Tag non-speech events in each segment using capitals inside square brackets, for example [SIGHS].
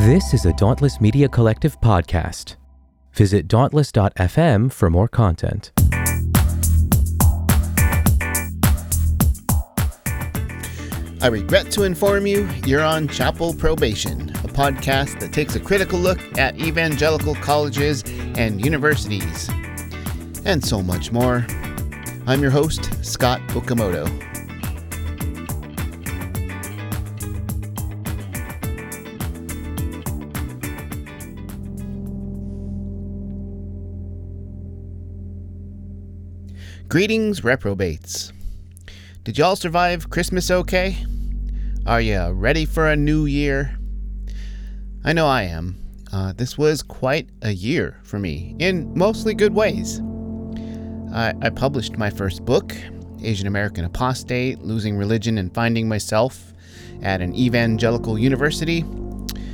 This is a Dauntless Media Collective podcast. Visit dauntless.fm for more content. I regret to inform you, you're on Chapel Probation, a podcast that takes a critical look at evangelical colleges and universities, and so much more. I'm your host, Scott Okamoto. Greetings, reprobates. Did y'all survive Christmas okay? Are you ready for a new year? I know I am. Uh, this was quite a year for me, in mostly good ways. I, I published my first book, Asian American Apostate Losing Religion and Finding Myself, at an evangelical university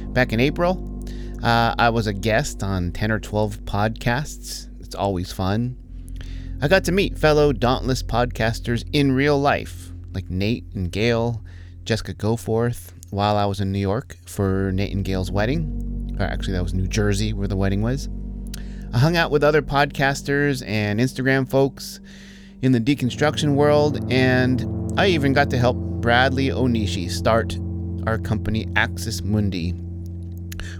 back in April. Uh, I was a guest on 10 or 12 podcasts. It's always fun. I got to meet fellow Dauntless podcasters in real life, like Nate and Gail, Jessica Goforth, while I was in New York for Nate and Gail's wedding. Or actually, that was New Jersey where the wedding was. I hung out with other podcasters and Instagram folks in the deconstruction world, and I even got to help Bradley Onishi start our company Axis Mundi,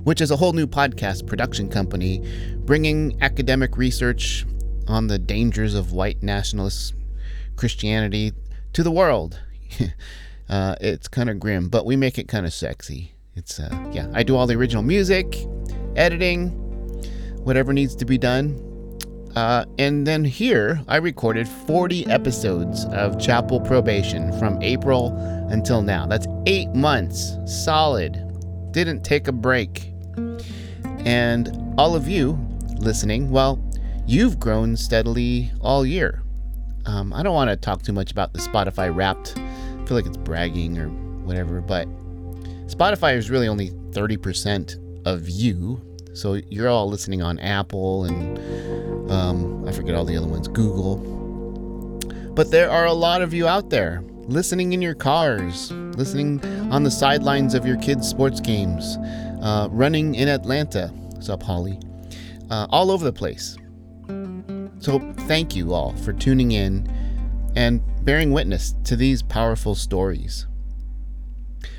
which is a whole new podcast production company bringing academic research on the dangers of white nationalist Christianity to the world. [LAUGHS] uh, it's kind of grim, but we make it kind of sexy. It's uh, yeah. I do all the original music, editing, whatever needs to be done. Uh, and then here, I recorded 40 episodes of Chapel Probation from April until now. That's eight months solid. Didn't take a break. And all of you listening, well, you've grown steadily all year. Um, I don't want to talk too much about the Spotify wrapped. I feel like it's bragging or whatever, but Spotify is really only 30% of you. So you're all listening on Apple and um, I forget all the other ones, Google. But there are a lot of you out there listening in your cars, listening on the sidelines of your kids' sports games, uh, running in Atlanta. What's up, Holly? Uh, all over the place. So, thank you all for tuning in and bearing witness to these powerful stories.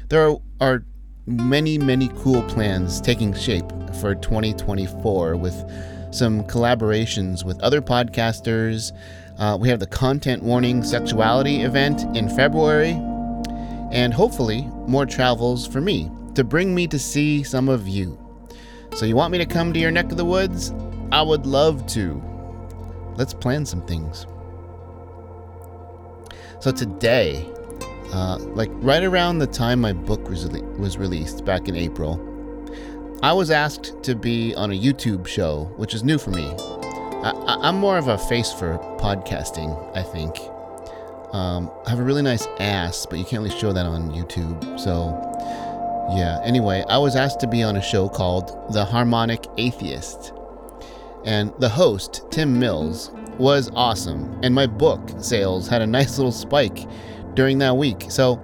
There are, many, many cool plans taking shape for 2024 with some collaborations with other podcasters. Uh, we have the Content Warning Sexuality event in February, and hopefully more travels for me to bring me to see some of you. So, you want me to come to your neck of the woods? I would love to let's plan some things. So today, uh, like right around the time my book was, was released back in April, I was asked to be on a YouTube show, which is new for me. I, am more of a face for podcasting, I think. Um, I have a really nice ass, but you can't really show that on YouTube. So, yeah. Anyway, I was asked to be on a show called The Harmonic Atheist. And the host, Tim Mills, was awesome. And my book sales had a nice little spike during that week. So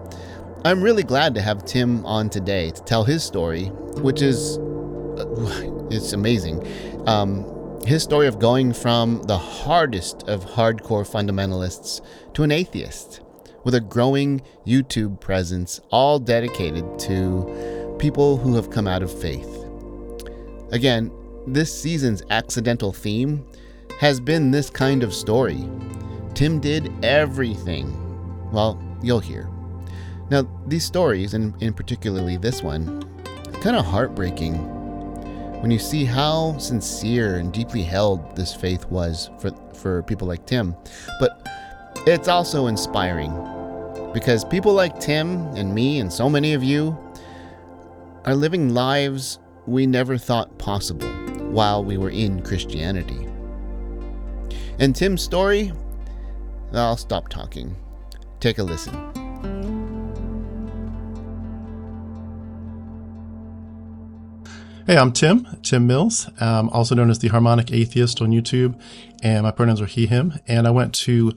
I'm really glad to have Tim on today to tell his story, which is uh, it's amazing. Um, his story of going from the hardest of hardcore fundamentalists to an atheist with a growing YouTube presence, all dedicated to people who have come out of faith. Again, this season's accidental theme has been this kind of story. Tim did everything. Well, you'll hear. Now, these stories, and in particularly this one, kind of heartbreaking when you see how sincere and deeply held this faith was for, for people like Tim. But it's also inspiring because people like Tim and me and so many of you are living lives we never thought possible while we were in Christianity. And Tim's story? I'll stop talking. Take a listen. Hey, I'm Tim, Tim Mills, um, also known as the Harmonic Atheist on YouTube, and my pronouns are he, him. And I went to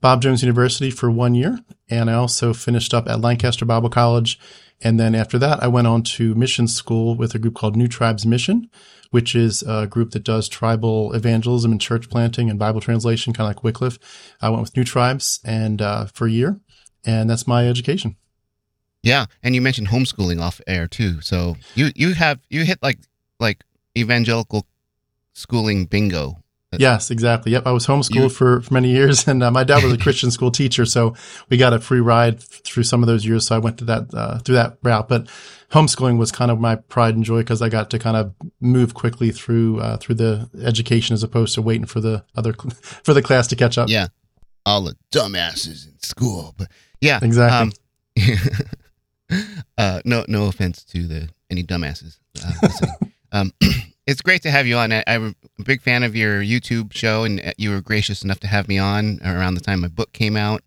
Bob Jones University for one year, and I also finished up at Lancaster Bible College And then after that, I went on to mission school with a group called New Tribes Mission, which is a group that does tribal evangelism and church planting and Bible translation, kind of like Wycliffe. I went with New Tribes and uh, for a year, and that's my education. Yeah, and you mentioned homeschooling off air too. So you you have you hit like like evangelical schooling bingo Yes, exactly. Yep, I was homeschooled you, for, for many years, and uh, my dad was a [LAUGHS] Christian school teacher, so we got a free ride through some of those years. So I went to that uh, through that route. But homeschooling was kind of my pride and joy because I got to kind of move quickly through uh, through the education as opposed to waiting for the other [LAUGHS] for the class to catch up. Yeah, all the dumbasses in school, but yeah, exactly. Um, [LAUGHS] no, no offense to the any dumbasses. Uh, um, [CLEARS THROAT] it's great to have you on. I, am a big fan of your YouTube show, and uh, you were gracious enough to have me on around the time my book came out.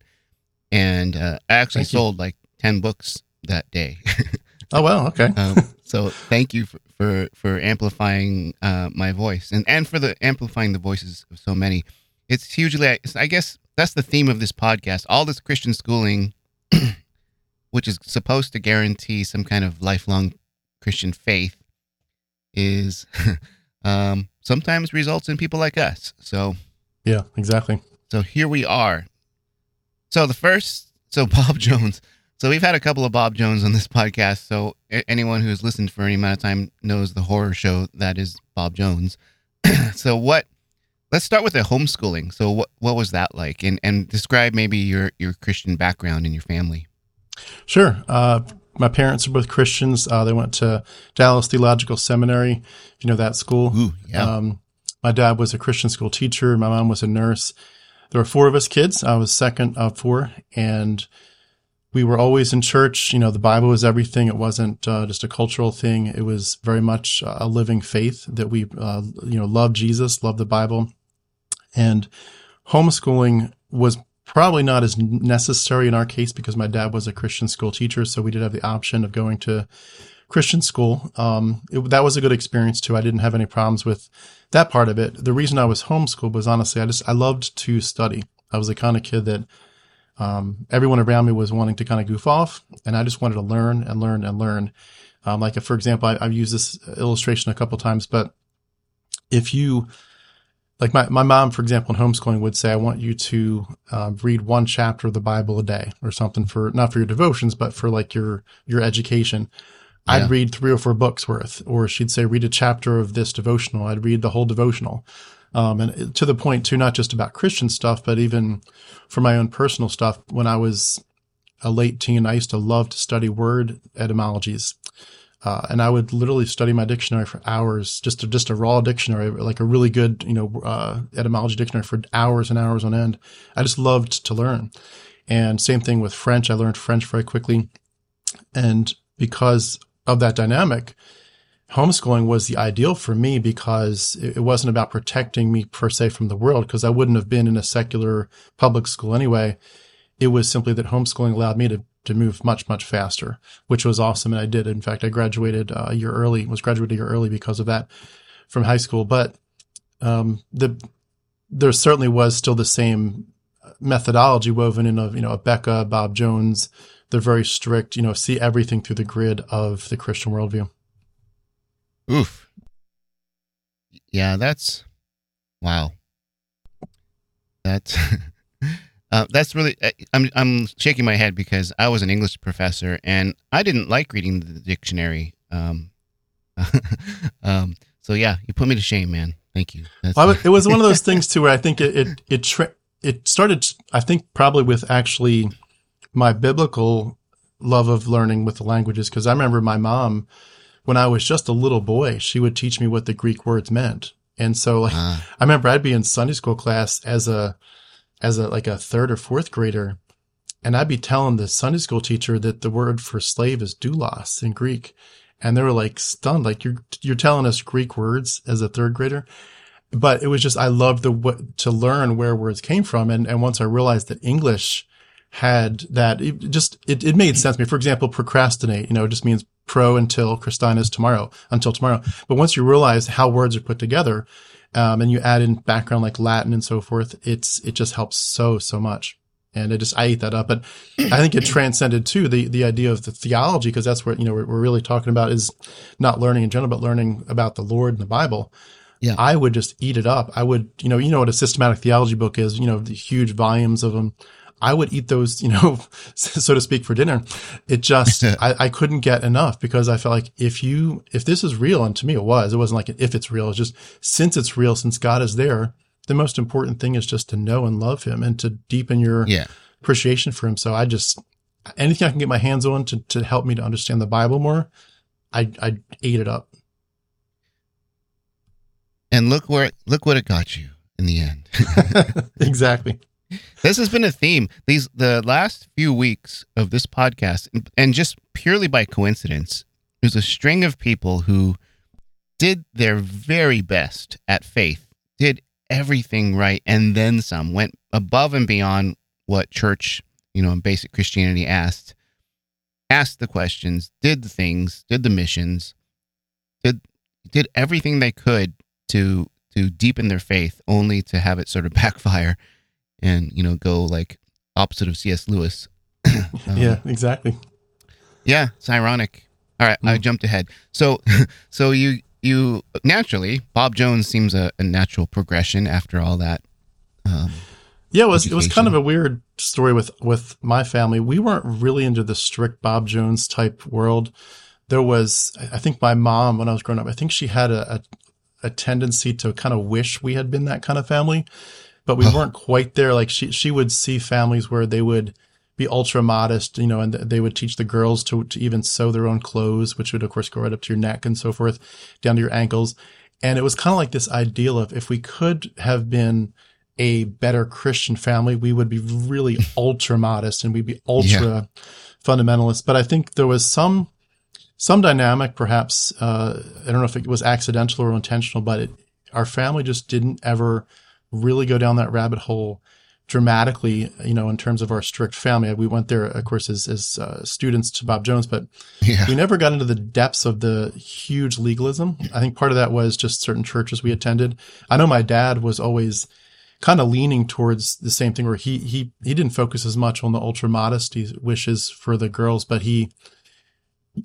And uh, I actually thank sold you. like ten books that day. [LAUGHS] oh well, okay. um, so thank you for for, for amplifying uh, my voice and and for the amplifying the voices of so many. It's hugely. I guess that's the theme of this podcast. All this Christian schooling, [CLEARS THROAT] which is supposed to guarantee some kind of lifelong Christian faith is [LAUGHS] um, sometimes results in people like us. So, yeah, exactly. So here we are. So the first, so [LAUGHS] Bob Jones. So we've had a couple of Bob Jones on this podcast. So anyone who's listened for any amount of time knows the horror show that is Bob Jones. [CLEARS THROAT] so what? Let's start with the homeschooling. So what what was that like, and and describe maybe your your Christian background and your family. Sure. Uh, my parents are both Christians. Uh, they went to Dallas Theological Seminary, you know that school. Ooh, yeah. Um, my dad was a Christian school teacher. My mom was a nurse. There were four of us kids. I was second of four, and we were always in church. You know, the Bible was everything. It wasn't uh, just a cultural thing. It was very much a living faith that we, uh, you know, loved Jesus, loved the Bible, and homeschooling was probably not as necessary in our case because my dad was a Christian school teacher. So we did have the option of going to Christian school. Um, it, that was a good experience too. I didn't have any problems with that part of it. The reason I was homeschooled was honestly, I just, I loved to study. I was the kind of kid that, um, everyone around me was wanting to kind of goof off and I just wanted to learn and learn and learn. Um, like, for example, I, have used this illustration a couple times, but if you, like my, my mom, for example, in homeschooling would say, I want you to uh, read one chapter of the Bible a day or something for, not for your devotions, but for like your, your education. Yeah. I'd read three or four books worth, or she'd say, read a chapter of this devotional. I'd read the whole devotional. Um, and to the point too, not just about Christian stuff, but even for my own personal stuff. When I was a late teen, I used to love to study word etymologies. Uh, and I would literally study my dictionary for hours, just a, just a raw dictionary, like a really good, you know, uh, etymology dictionary for hours and hours on end. I just loved to learn. And same thing with French. I learned French very quickly. And because of that dynamic, homeschooling was the ideal for me because it wasn't about protecting me per se from the world because I wouldn't have been in a secular public school anyway. It was simply that homeschooling allowed me to to move much much faster, which was awesome, and I did. In fact, I graduated uh, a year early. Was graduated a year early because of that from high school. But um, the there certainly was still the same methodology woven in of you know A Beka, Bob Jones. They're very strict. You know, see everything through the grid of the Christian worldview. Oof. Yeah, that's wow. That's [LAUGHS] Uh, that's really uh, I'm I'm shaking my head because I was an English professor and I didn't like reading the dictionary. Um, [LAUGHS] um, so yeah, you put me to shame, man. Thank you. Well, it was one of [LAUGHS] those things too where I think it it it, tra- it started. I think probably with actually my biblical love of learning with the languages because I remember my mom when I was just a little boy, she would teach me what the Greek words meant. And so like, ah. I remember I'd be in Sunday school class as a as a like a third or fourth grader, and I'd be telling the Sunday school teacher that the word for slave is doulos in Greek, and they were like stunned, like you're you're telling us Greek words as a third grader. But it was just I loved the to learn where words came from, and and once I realized that English had that, it just it, it made sense to me. For example, procrastinate, you know, just means pro until crastinus tomorrow, until tomorrow. But once you realize how words are put together, um, and you add in background like Latin and so forth, it's it just helps so so much. And I just, I ate that up. But I think it transcended too the, the idea of the theology, because that's what, you know, we're, we're really talking about is not learning in general, but learning about the Lord and the Bible. Yeah. I would just eat it up. I would, you know, you know what a systematic theology book is, you know, the huge volumes of them. I would eat those, you know, [LAUGHS] so to speak, for dinner. It just, [LAUGHS] I, I couldn't get enough because I felt like if you, if this is real, and to me it was, it wasn't like an if it's real, it's just since it's real, since God is there, the most important thing is just to know and love him and to deepen your Yeah. appreciation for him. So I just, anything I can get my hands on to, to help me to understand the Bible more, I, I ate it up. And look where look what it got you in the end. [LAUGHS] exactly. This has been a theme these the last few weeks of this podcast and just purely by coincidence there's a string of people who did their very best at faith did everything right and then some went above and beyond what church you know basic christianity asked asked the questions did the things did the missions did did everything they could to to deepen their faith only to have it sort of [LAUGHS] backfire and you know go like opposite of C.S. Lewis. [CLEARS THROAT] [LAUGHS] Um, yeah, exactly. yeah, it's ironic. All right, I Mm. jumped ahead. So, [LAUGHS] so you you naturally Bob Jones seems a, a natural progression after all that. Um, Yeah, it was it was kind of a weird story with with my family. We weren't really into the strict Bob Jones type world. There was, I think, my mom when I was growing up. I think she had a a, a tendency to kind of wish we had been that kind of family, but we weren't quite there. Like she she would see families where they would be ultra modest, you know, and they would teach the girls to to even sew their own clothes, which would of course go right up to your neck and so forth, down to your ankles. And it was kind of like this ideal of if we could have been a better Christian family, we would be really [LAUGHS] ultra modest and we'd be ultra fundamentalist. But I think there was some some dynamic, perhaps uh, I don't know if it was accidental or intentional, but it, our family just didn't ever really go down that rabbit hole dramatically. You know, in terms of our strict family, we went there, of course, as as uh, students to Bob Jones, but yeah, we never got into the depths of the huge legalism. I think part of that was just certain churches we attended. I know my dad was always kind of leaning towards the same thing where he he he didn't focus as much on the ultra modesty wishes for the girls, but he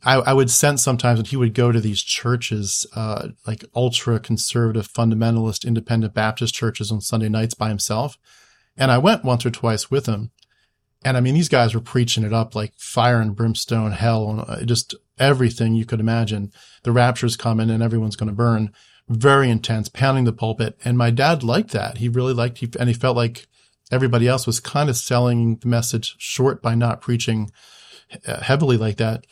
I, I would sense sometimes when he would go to these churches, uh, like ultra conservative, fundamentalist, independent Baptist churches on Sunday nights by himself. And I went once or twice with him. And I mean, these guys were preaching it up like fire and brimstone, hell, and uh, just everything you could imagine. The rapture's coming and everyone's going to burn. Very intense, pounding the pulpit. And my dad liked that. He really liked, he, and he felt like everybody else was kind of selling the message short by not preaching uh, heavily like that.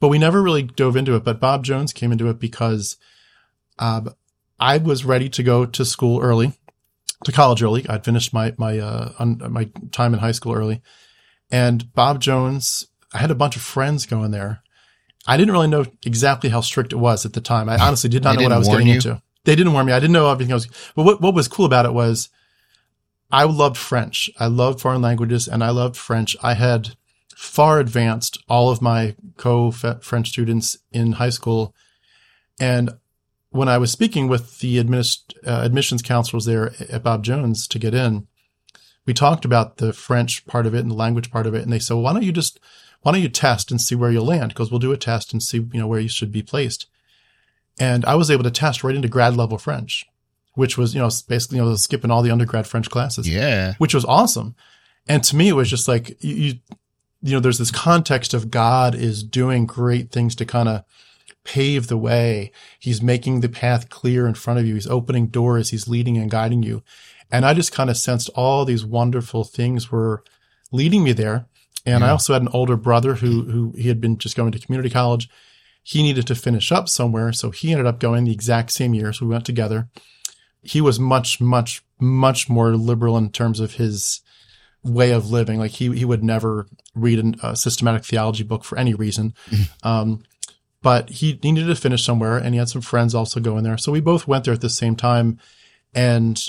But we never really dove into it. But Bob Jones came into it because uh, I was ready to go to school early, to college early. I'd finished my my uh, un, my time in high school early, and Bob Jones. I had a bunch of friends going there. I didn't really know exactly how strict it was at the time. I honestly did not They know what I was getting you? into. They didn't warn me. I didn't know everything else. But what what was cool about it was I loved French. I loved foreign languages and I loved French. I had far advanced all of my co-French students in high school. And when I was speaking with the adminis- uh, admissions counselors there at Bob Jones to get in, we talked about the French part of it and the language part of it. And they said, well, why don't you just, why don't you test and see where you'll land? Because we'll do a test and see, you know, where you should be placed. And I was able to test right into grad level French, which was, you know, basically, you know, skipping all the undergrad French classes yeah, which was awesome. And to me, it was just like you, you, know, there's this context of God is doing great things to kind of pave the way. He's making the path clear in front of you. He's opening doors. He's leading and guiding you. And I just kind of sensed all these wonderful things were leading me there. And I also had an older brother who, who he had been just going to community college. He needed to finish up somewhere. So he ended up going the exact same year. So we went together. He was much, much, much more liberal in terms of his way of living. Like he, he would never read an- a systematic theology book for any reason. [LAUGHS] um, but he, needed to finish somewhere and he had some friends also going there. So we both went there at the same time. And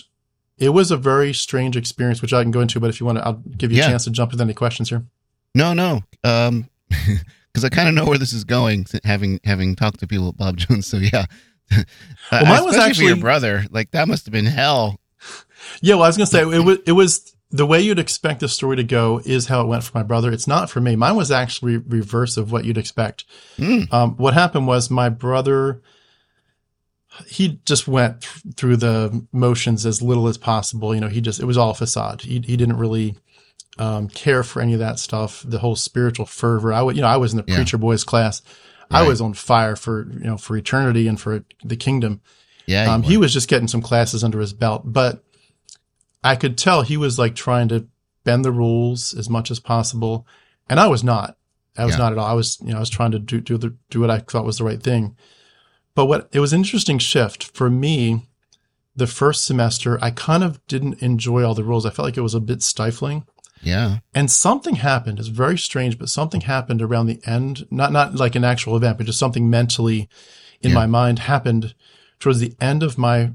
it was a very strange experience, which I can go into, but if you want to, I'll give you Yeah. a chance to jump with any questions here. no, no, um, [LAUGHS] because I kind of know where this is going, having having talked to people at Bob Jones. So yeah, Well, [LAUGHS] mine was actually your brother. Like that must have been hell. Yeah, well, I was gonna say it was it was the way you'd expect the story to go is how it went for my brother. It's not for me. Mine was actually reverse of what you'd expect. Mm. Um, what happened was my brother, he just went th- through the motions as little as possible. You know, he just, it was all facade. He, he didn't really, um, care for any of that stuff. The whole spiritual fervor. I would, you know, I was in the yeah. preacher boys class. Right. I was on fire for, you know, for eternity and for the kingdom. Yeah. Um, he was just getting some classes under his belt, but I could tell he was like trying to bend the rules as much as possible. And I was not. I was yeah. not at all. I was, you know, I was trying to do, do the, do what I thought was the right thing. But what, it was an interesting shift for me. The first semester, I kind of didn't enjoy all the rules. I felt like it was a bit stifling. Yeah. And something happened. It's very strange, but something happened around the end, not, not like an actual event, but just something mentally in yeah. my mind happened towards the end of my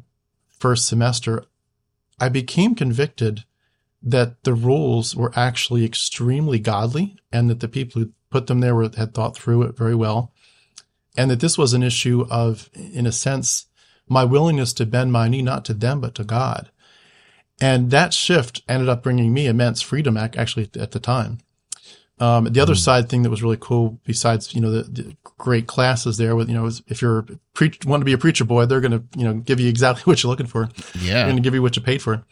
first semester. I became convicted that the rules were actually extremely godly and that the people who put them there were, had thought through it very well. And that this was an issue of, in a sense, my willingness to bend my knee, not to them, but to God. And that shift ended up bringing me immense freedom actually at the time. Um, the other mm. side thing that was really cool, besides you know the, the great classes there, with you know if you're preach want to be a preacher boy, they're going to you know give you exactly [LAUGHS] what you're looking for. Yeah, they're going to give you what you paid for.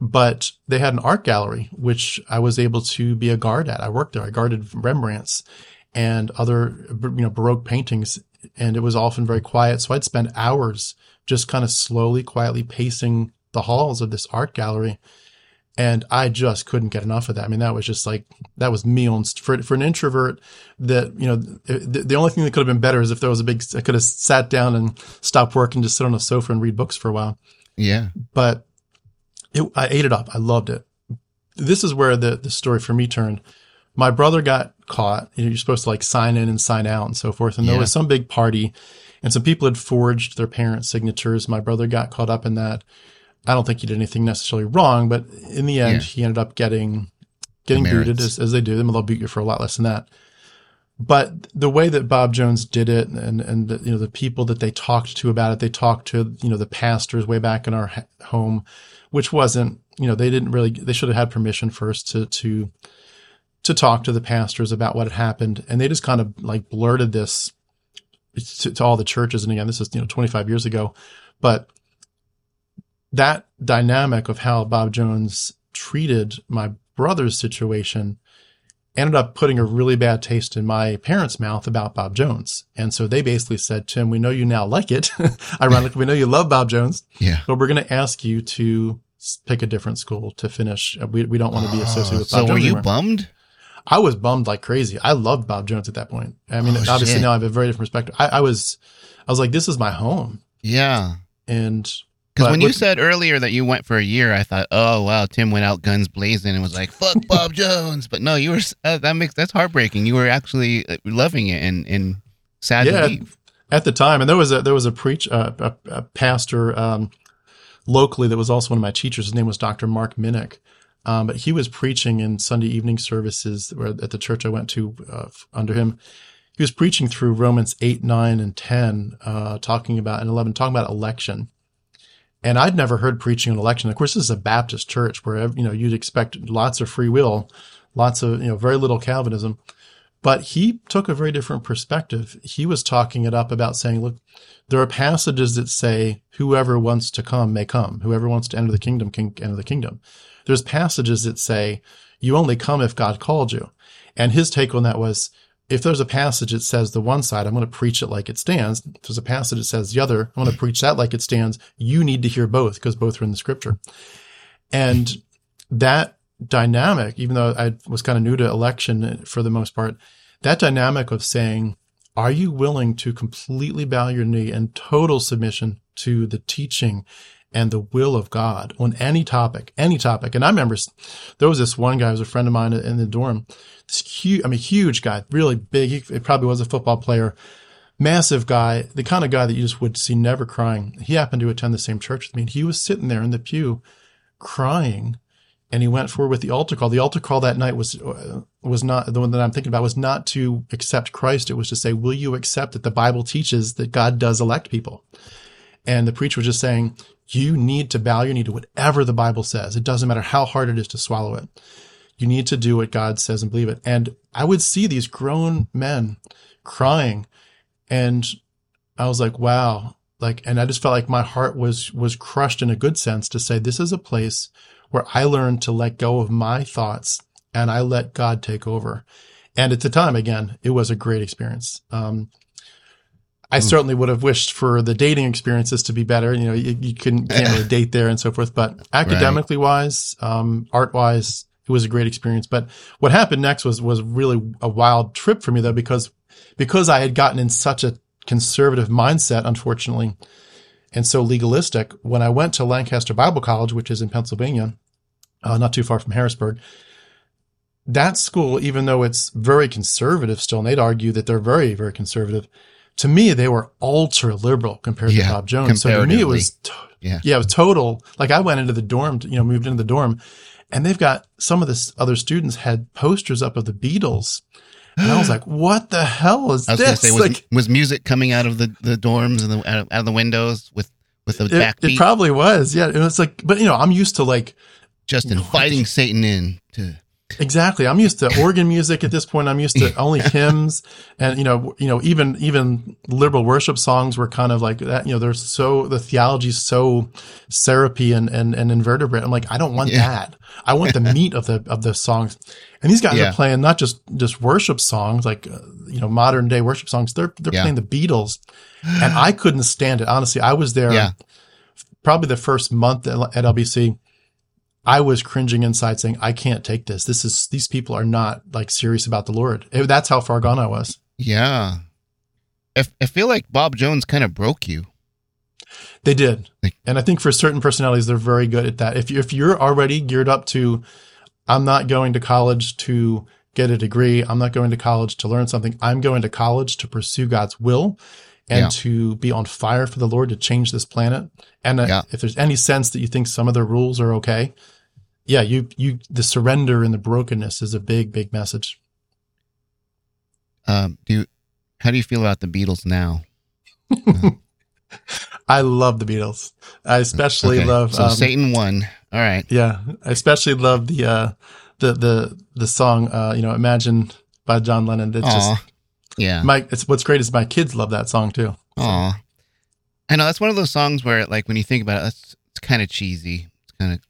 But they had an art gallery which I was able to be a guard at. I worked there. I guarded Rembrandts and other you know Baroque paintings, and it was often very quiet. So I'd spend hours just kind of slowly, quietly pacing the halls of this art gallery and I just couldn't get enough of that. I mean, that was just like that was me on for for an introvert. That you know, the, the only thing that could have been better is if there was a big. I could have sat down and stopped work and just sit on a sofa and read books for a while. Yeah, but it, I ate it up. I loved it. This is where the the story for me turned. My brother got caught. You know, you're supposed to like sign in and sign out and so forth. And yeah. there was some big party, and some people had forged their parents' signatures. My brother got caught up in that I don't think he did anything necessarily wrong, but in the end, yeah. he ended up getting getting booted as, as they do. Them they'll boot you for a lot less than that. But the way that Bob Jones did it, and and the, you know the people that they talked to about it, they talked to you know the pastors way back in our home, which wasn't you know they didn't really they should have had permission first to to to talk to the pastors about what had happened, and they just kind of like blurted this to, to all the churches. And again, this is you know 25 years ago, but that dynamic of how Bob Jones treated my brother's situation ended up putting a really bad taste in my parents' mouth about Bob Jones. And so they basically said, Tim, we know you now like it. [LAUGHS] Ironically, we know you love Bob Jones. Yeah. But we're going to ask you to pick a different school to finish. We, we don't want to be ah, associated with Bob so Jones. So were you anymore. bummed? I was bummed like crazy. I loved Bob Jones at that point. I mean, oh, obviously shit. now I have a very different perspective. I, I was, I was like, this is my home. Yeah. And because when you said earlier that you went for a year, I thought, oh wow, Tim went out guns blazing and was like, "Fuck [LAUGHS] Bob Jones." But no, you were uh, that makes that's heartbreaking. You were actually uh, loving it and and sad yeah, to leave at the time. And there was a there was a preach uh, a, a, pastor um, locally that was also one of my teachers. His name was Dr. Mark Minnick. Um, but he was preaching in Sunday evening services at the church I went to uh, under him. He was preaching through Romans 8, 9, and 10, uh, talking about, and 11, talking about election. And I'd never heard preaching on election. Of course, this is a Baptist church where, you know, you'd expect lots of free will, lots of, you know, very little Calvinism. But he took a very different perspective. He was talking it up about saying, look, there are passages that say whoever wants to come may come. Whoever wants to enter the kingdom can enter the kingdom. There's passages that say you only come if God called you. And his take on that was if there's a passage that says the one side, I'm going to preach it like it stands. If there's a passage that says the other, I'm going to preach that like it stands. You need to hear both because both are in the scripture. And that dynamic, even though I was kind of new to election for the most part, that dynamic of saying, are you willing to completely bow your knee in total submission to the teaching and the will of God on any topic, any topic. And I remember there was this one guy who was a friend of mine in the dorm. This huge, I mean, huge guy, really big. He, probably was a football player, massive guy, the kind of guy that you just would see never crying. He happened to attend the same church with me. And he was sitting there in the pew crying and he went forward with the altar call. The altar call that night was uh, was not the one that I'm thinking about was not to accept Christ. It was to say, "Will you accept that the Bible teaches that God does elect people?" And the preacher was just saying, You need to bow your knee to whatever the Bible says. It doesn't matter how hard it is to swallow it. You need to do what God says and believe it. And I would see these grown men crying and I was like, wow. Like, and I just felt like my heart was, was crushed in a good sense to say, this is a place where I learned to let go of my thoughts and I let God take over. And at the time, again, it was a great experience. Um, I mm. certainly would have wished for the dating experiences to be better. You know, you, you couldn't can't really [LAUGHS] date there and so forth. But academically right. wise, um, art wise, it was a great experience. But what happened next was was really a wild trip for me though, because because I had gotten in such a conservative mindset, unfortunately, and so legalistic. When I went to Lancaster Bible College, which is in Pennsylvania, uh, not too far from Harrisburg, that school, even though it's very conservative still, and they'd argue that they're very, very conservative, to me, they were ultra liberal compared yeah, to Bob Jones. So to me, it was, to- yeah. yeah, it was total. Like I went into the dorm, you know, moved into the dorm and they've got some of the other students had posters up of the Beatles. And I was like, [GASPS] what the hell is I was this? Say, was, like, was music coming out of the, the dorms and the, out, of, the windows with, with the it, backbeat? It probably was. Yeah. It was like, but you know, I'm used to like, just inviting Satan in to Exactly. I'm used to organ music at this point. I'm used to only [LAUGHS] hymns and, you know, you know, even, even liberal worship songs were kind of like that. You know, they're so, the theology's so syrupy and, and, and invertebrate. I'm like, I don't want yeah. that. I want the [LAUGHS] meat of the, of the songs. And these guys yeah. are playing not just, just worship songs, like, uh, you know, modern day worship songs. They're, they're yeah. playing the Beatles and I couldn't stand it. Honestly, I was there probably the first month at, at LBC I was cringing inside saying, I can't take this. This is, these people are not like serious about the Lord. It, that's how far gone I was. Yeah. I, I feel like Bob Jones kind of broke you. They did. And I think for certain personalities, they're very good at that. If, you, if you're already geared up to, I'm not going to college to get a degree. I'm not going to college to learn something. I'm going to college to pursue God's will and yeah. to be on fire for the Lord to change this planet. And uh, yeah. if there's any sense that you think some of the rules are okay, yeah, you you the surrender and the brokenness is a big big message. Um, do you, how do you feel about the Beatles now? [LAUGHS] I love the Beatles. I especially okay. love so um, Satan won. All right. Yeah, I especially love the uh the the the song uh you know Imagine by John Lennon. It's Aww. just yeah. My it's what's great is my kids love that song too. So. Aw. I know that's one of those songs where like when you think about it, it's kind of cheesy. It's kind of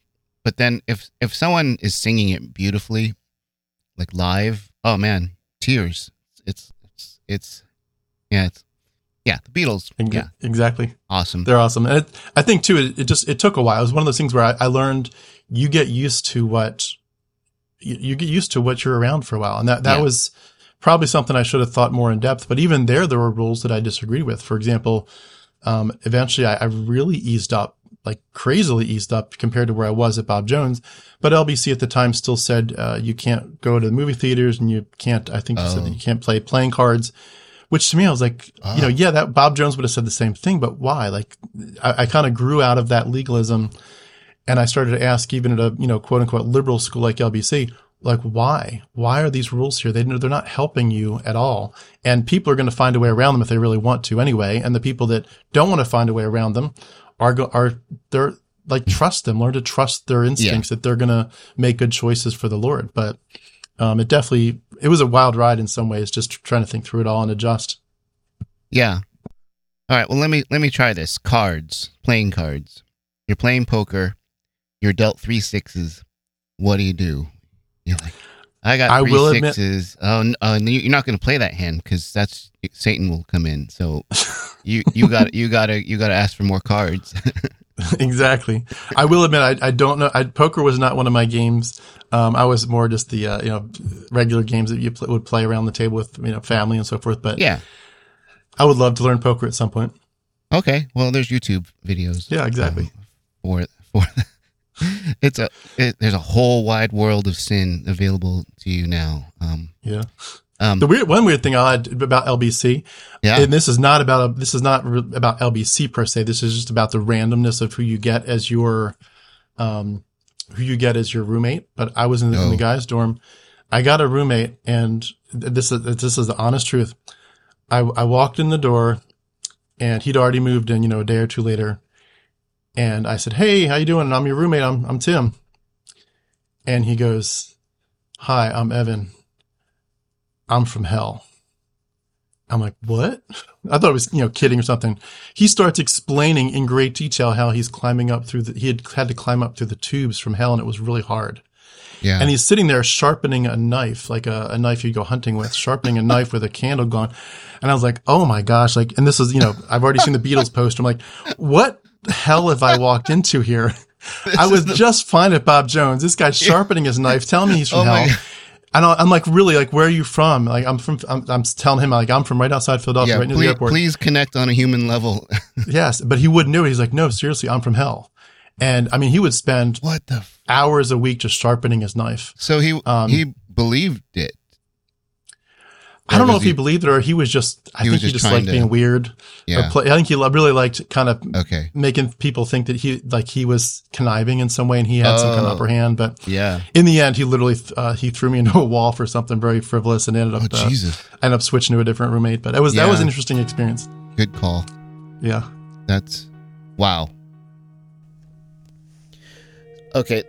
but then if if someone is singing it beautifully, like live, oh man, tears. It's it's it's yeah, it's yeah, the Beatles. Yeah, exactly. Awesome. They're awesome. And it, I think too, it, it, just it took a while. It was one of those things where I, I learned you get used to what you, you, get used to what you're around for a while, and that that yeah. was probably something I should have thought more in depth. But even there, there were rules that I disagreed with. For example, um, eventually I, I really eased up like crazily eased up compared to where I was at Bob Jones. But LBC at the time still said uh, you can't go to the movie theaters and you can't. I think you oh. said that you oh. can't play playing cards. Which to me, I was like, oh. you know, ah. yeah, that Bob Jones would have said the same thing, but why? Like, I, I kind of grew out of that legalism, and I started to ask, even at a you know quote unquote liberal school like LBC, like why? Why are these rules here? They know they're not helping you at all, and people are going to find a way around them if they really want to anyway. And the people that don't want to find a way around them are go, are they're like trust them, learn to trust their instincts yeah. that they're going to make good choices for the Lord. But um, it definitely it was a wild ride in some ways, just trying to think through it all and adjust. Yeah. All right. Well, let me let me try this. Cards, playing cards. You're playing poker. You're dealt three sixes. What do you do? You're like, I got three I will sixes. Admit- oh, uh, you're not going to play that hand because that's Satan will come in. So [LAUGHS] you you got you got to you got to ask for more cards. [LAUGHS] exactly. I will admit I, I don't know. I, poker was not one of my games. Um, I was more just the uh, you know regular games that you pl- would play around the table with you know family and so forth. But yeah, I would love to learn poker at some point. Okay, well, there's YouTube videos. Yeah, exactly. Um, for for [LAUGHS] it's a it, there's a whole wide world of sin available to you now. Um, yeah. Um, the weird one weird thing I had about LBC, yeah, and this is not about a, this is not re- about LBC per se. This is just about the randomness of who you get as your, um, who you get as your roommate. But I was in the, oh. in the guys' dorm. I got a roommate, and this is this is the honest truth. I I walked in the door, and he'd already moved in. You know, a day or two later, And I said, Hey, how you doing? And I'm your roommate. I'm, I'm Tim. And he goes, Hi, I'm Evan. I'm from hell. I'm like, what? [LAUGHS] I thought it was, you know, kidding or something. He starts explaining in great detail how he's climbing up through the, he had had to climb up through the tubes from hell and it was really hard. Yeah. And he's sitting there sharpening a knife, like a, a knife you go hunting with, sharpening a knife with a candle gone. And I was like, oh my gosh. Like, and this is, you know, I've already seen the Beatles poster. I'm like, what hell have I walked into here? [LAUGHS] I was the- just fine at Bob Jones. This guy's sharpening his knife, telling me he's from Oh hell. And I- I'm like, really, like, where are you from? Like, I'm from, I'm, I'm telling him, like, I'm from right outside Philadelphia, yeah, right near please, the airport. please connect on a human level. [LAUGHS] Yes, but he wouldn't do it. He's like, no, seriously, I'm from hell. And I mean, he would spend what the? F- hours a week just sharpening his knife. so he Um, he believed it. I don't know if he, believed it or he was just, I He think was he just just liked to- being weird. Yeah. play, I think he really liked kind of Okay. making people think that he, like he was conniving in some way and he had some kind of Oh. upper hand. But Yeah. in the end, he literally, uh, he threw me [LAUGHS] into a wall for something very frivolous and ended Oh up, uh, Jesus. ended up switching to a different roommate. But it was, that was an interesting experience. Good call. Yeah. That's wow. Okay,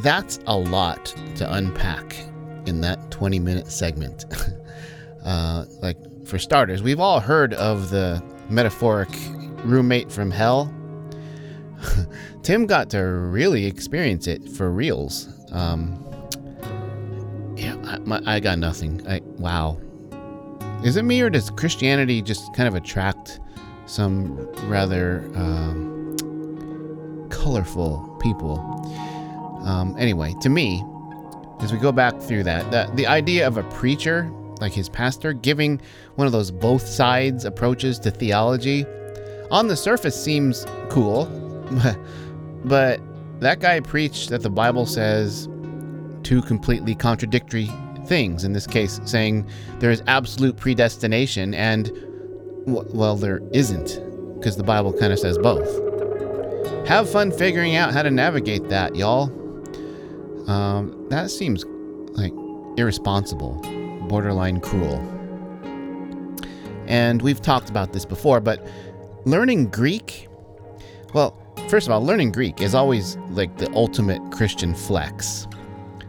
that's a lot to unpack in that 20 minute segment. [LAUGHS] uh, like, for starters, we've all heard of the metaphoric roommate from hell. [LAUGHS] Tim got to really experience it for reals. Um, yeah, I, my, I got nothing. I, wow. Is it me or does Christianity just kind of attract some rather um, colorful people. Um, anyway, to me, as we go back through that, that, the idea of a preacher, like his pastor, giving one of those both sides approaches to theology, on the surface seems cool, [LAUGHS] but that guy preached that the Bible says two completely contradictory things. In this case, saying there is absolute predestination and Well, there isn't, because the Bible kind of says both. Have fun figuring out how to navigate that, y'all. Um, that seems like irresponsible, borderline cruel. And we've talked about this before, but learning Greek, well, first of all, learning Greek is always like the ultimate Christian flex.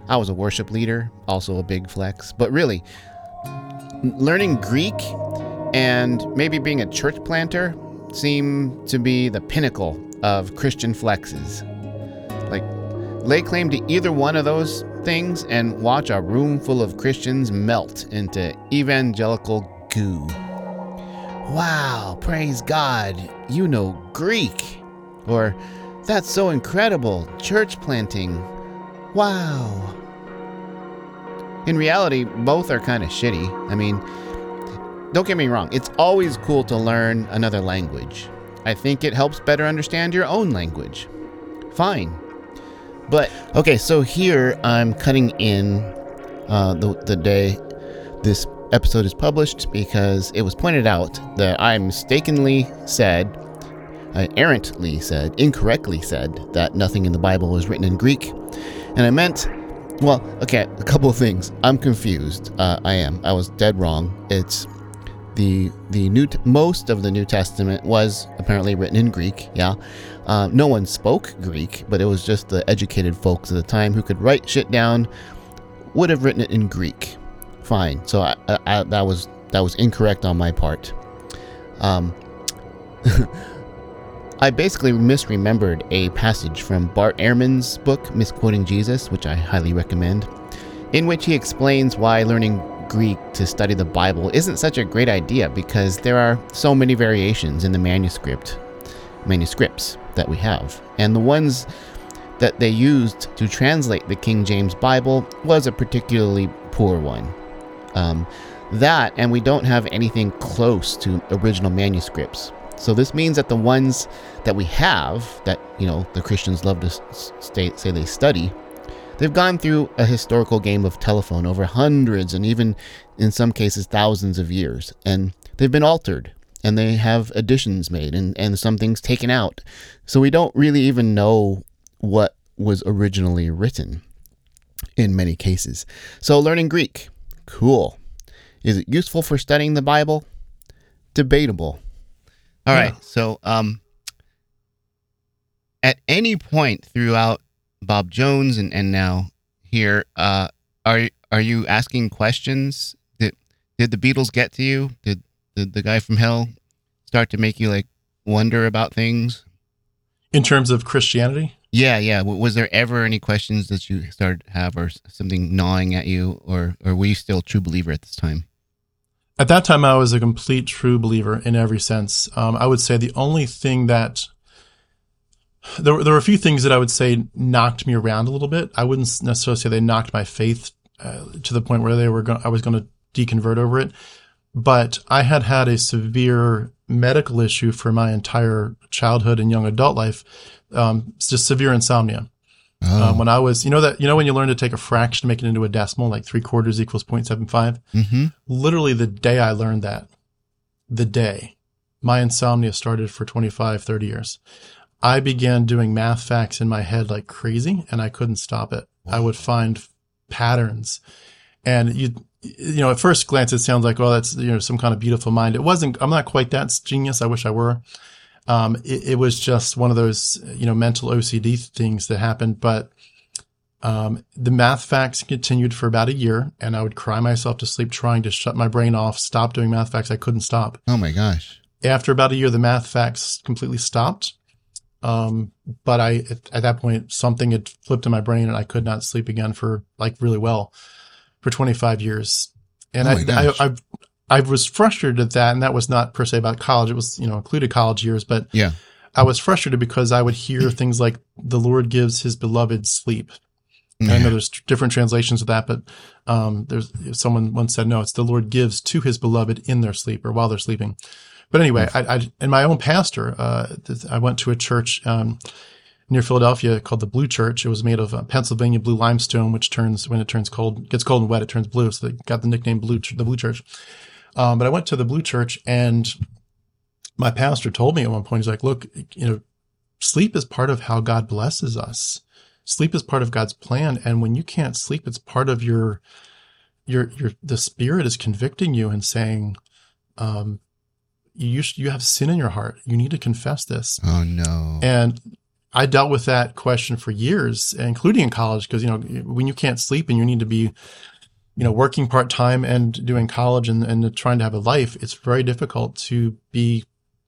I was a worship leader, also a big flex, but really, learning Greek and maybe being a church planter seem to be the pinnacle of Christian flexes. Like, lay claim to either one of those things and watch a room full of Christians melt into evangelical goo. Wow, praise God, you know Greek. Or, that's so incredible, church planting. Wow. In reality, both are kind of shitty. I mean, don't get me wrong, it's always cool to learn another language. I think it helps better understand your own language. Fine. But, okay, so here I'm cutting in uh, the, the day this episode is published because it was pointed out that I mistakenly said, I errantly said, incorrectly said, that nothing in the Bible was written in Greek. And I meant well, okay, a couple of things. I'm confused. Uh, I am. I was dead wrong. It's the the new most of the New Testament was apparently written in Greek. Yeah, uh, no one spoke Greek, but it was just the educated folks at the time who could write shit down would have written it in Greek. Fine. So I, I, I, that was that was incorrect on my part. Um, [LAUGHS] I basically misremembered a passage from Bart Ehrman's book, Misquoting Jesus, which I highly recommend, in which he explains why learning Greek to study the Bible isn't such a great idea because there are so many variations in the manuscript manuscripts that we have. And the ones that they used to translate the King James Bible was a particularly poor one. Um, that, and we don't have anything close to original manuscripts. So this means that the ones that we have, that you know the Christians love to s- state, say they study, they've gone through a historical game of telephone over hundreds and even in some cases thousands of years, and they've been altered and they have additions made and, and some things taken out. So we don't really even know what was originally written in many cases. So learning Greek, cool. Is it useful for studying the Bible? Debatable. All right. Yeah. So, um, at any point throughout Bob Jones and, and now here, uh, are are you asking questions? Did did the Beatles get to you? Did did the guy from Hell start to make you like wonder about things? In terms of Christianity? Yeah, yeah. Was there ever any questions that you started to have, or something gnawing at you, or or were you still a true believer at this time? At that time, I was a complete true believer in every sense. Um, I would say the only thing that there, were- there were a few things that I would say knocked me around a little bit. I wouldn't necessarily say they knocked my faith uh, to the point where they were I was going to deconvert over it. But I had had a severe medical issue for my entire childhood and young adult life, um, it's just severe insomnia. Oh, Um, when I was, you know that, you know when you learn to take a fraction, to make it into a decimal, like three quarters equals 0.75? mm-hmm. literally the day I learned that, the day my insomnia started for 25, 30 years, I began doing math facts in my head like crazy and I couldn't stop it. I would find patterns and you, you know, at first glance, it sounds like, well, that's, you know, some kind of beautiful mind. It wasn't, I'm not quite that genius. I wish I were. Um, it, it was just one of those, you know, mental OCD things that happened, but um, the math facts continued for about a year, and I would cry myself to sleep trying to shut my brain off, stop doing math facts. I couldn't stop. oh my gosh. After about a year, the math facts completely stopped. Um, but I, at, at that point, something had flipped in my brain, and I could not sleep again for like really well for 25 years. And Oh I. I, I, I was frustrated at that, and that was not per se about college. It was, you know, included college years, but Yeah. I was frustrated because I would hear things like the Lord gives his beloved sleep. And I know there's different translations of that, but um, there's someone once said, no, it's the Lord gives to his beloved in their sleep or while they're sleeping. But anyway, I, I and my own pastor, uh, I went to a church um, near Philadelphia called the Blue Church. It was made of uh, Pennsylvania blue limestone, which turns when it turns cold, gets cold and wet, it turns blue. So they got the nickname Blue, the Blue Church. Um, but I went to the Blue Church, and my pastor told me at one point, he's like, "Look, you know, sleep is part of how God blesses us." sleep is part of God's plan. And when you can't sleep, it's part of your, your, your, the spirit is convicting you and saying, um, you, you have sin in your heart. You need to confess this. Oh no. And I dealt with that question for years, including in college, because, you know, when you can't sleep and you need to be, you know, working part time and doing college and, and trying to have a life, it's very difficult to be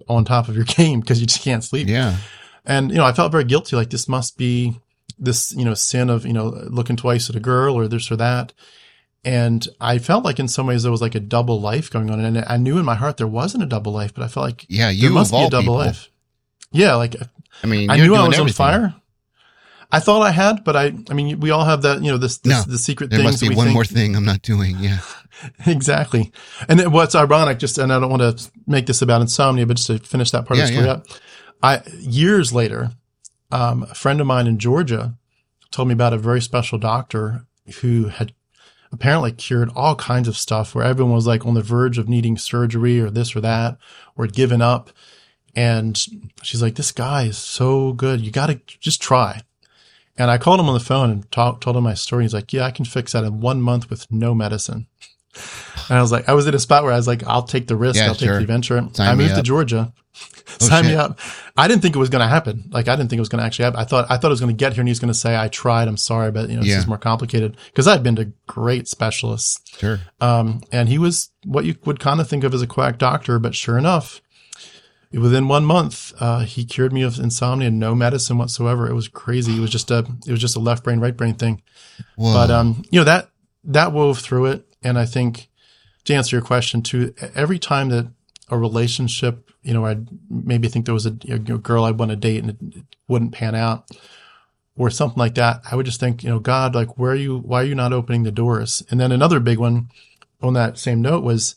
on top of your [LAUGHS] game because you just can't sleep. yeah. And, you know, I felt very guilty. Like this must be this, you know, sin of, you know, looking twice at a girl or this or that. And I felt like in some ways there was like a double life going on. And I knew in my heart there wasn't a double life, but I felt like Yeah. there You must be a double people. life. Yeah. Like I mean, I knew I was on fire. I thought I had, but I, I mean, we all have that, you know, this, this No, the secret There must be one think- more thing I'm not doing. Yeah. [LAUGHS] exactly. And then what's ironic, just, and I don't want to make this about insomnia, but just to finish that part of the story yeah. up. I, years later, um, a friend of mine in Georgia told me about a very special doctor who had apparently cured all kinds of stuff where everyone was like on the verge of needing surgery or this or that or had given up. And she's like, this guy is so good. You got to just try. And I called him on the phone and talk, told him my story. He's like, yeah, I can fix that in one month with no medicine. And I was like, I was in a spot where I was like, I'll take the risk. Yeah, I'll take the adventure. Sign I moved to. Georgia. Oh, Sign me up. I didn't think it was going to happen. Like, I didn't think it was going to actually happen. I thought, I thought it was going to get here and he's going to say, I tried. I'm sorry, but you know, this is more complicated because I'd been to great specialists. Sure. Um, and he was what you would kind of think of as a quack doctor, but sure enough, within one month, uh, he cured me of insomnia, no medicine whatsoever. It was crazy. It was just a, it was just a left brain, right brain thing. Whoa. But, um, you know, that, that wove through it. And I think to answer your question too, every time that a relationship, you know, I'd maybe think there was a, a girl I'd want to date and it, it wouldn't pan out or something like that, I would just think, you know, God, like, where are you, why are you not opening the doors? And then another big one on that same note was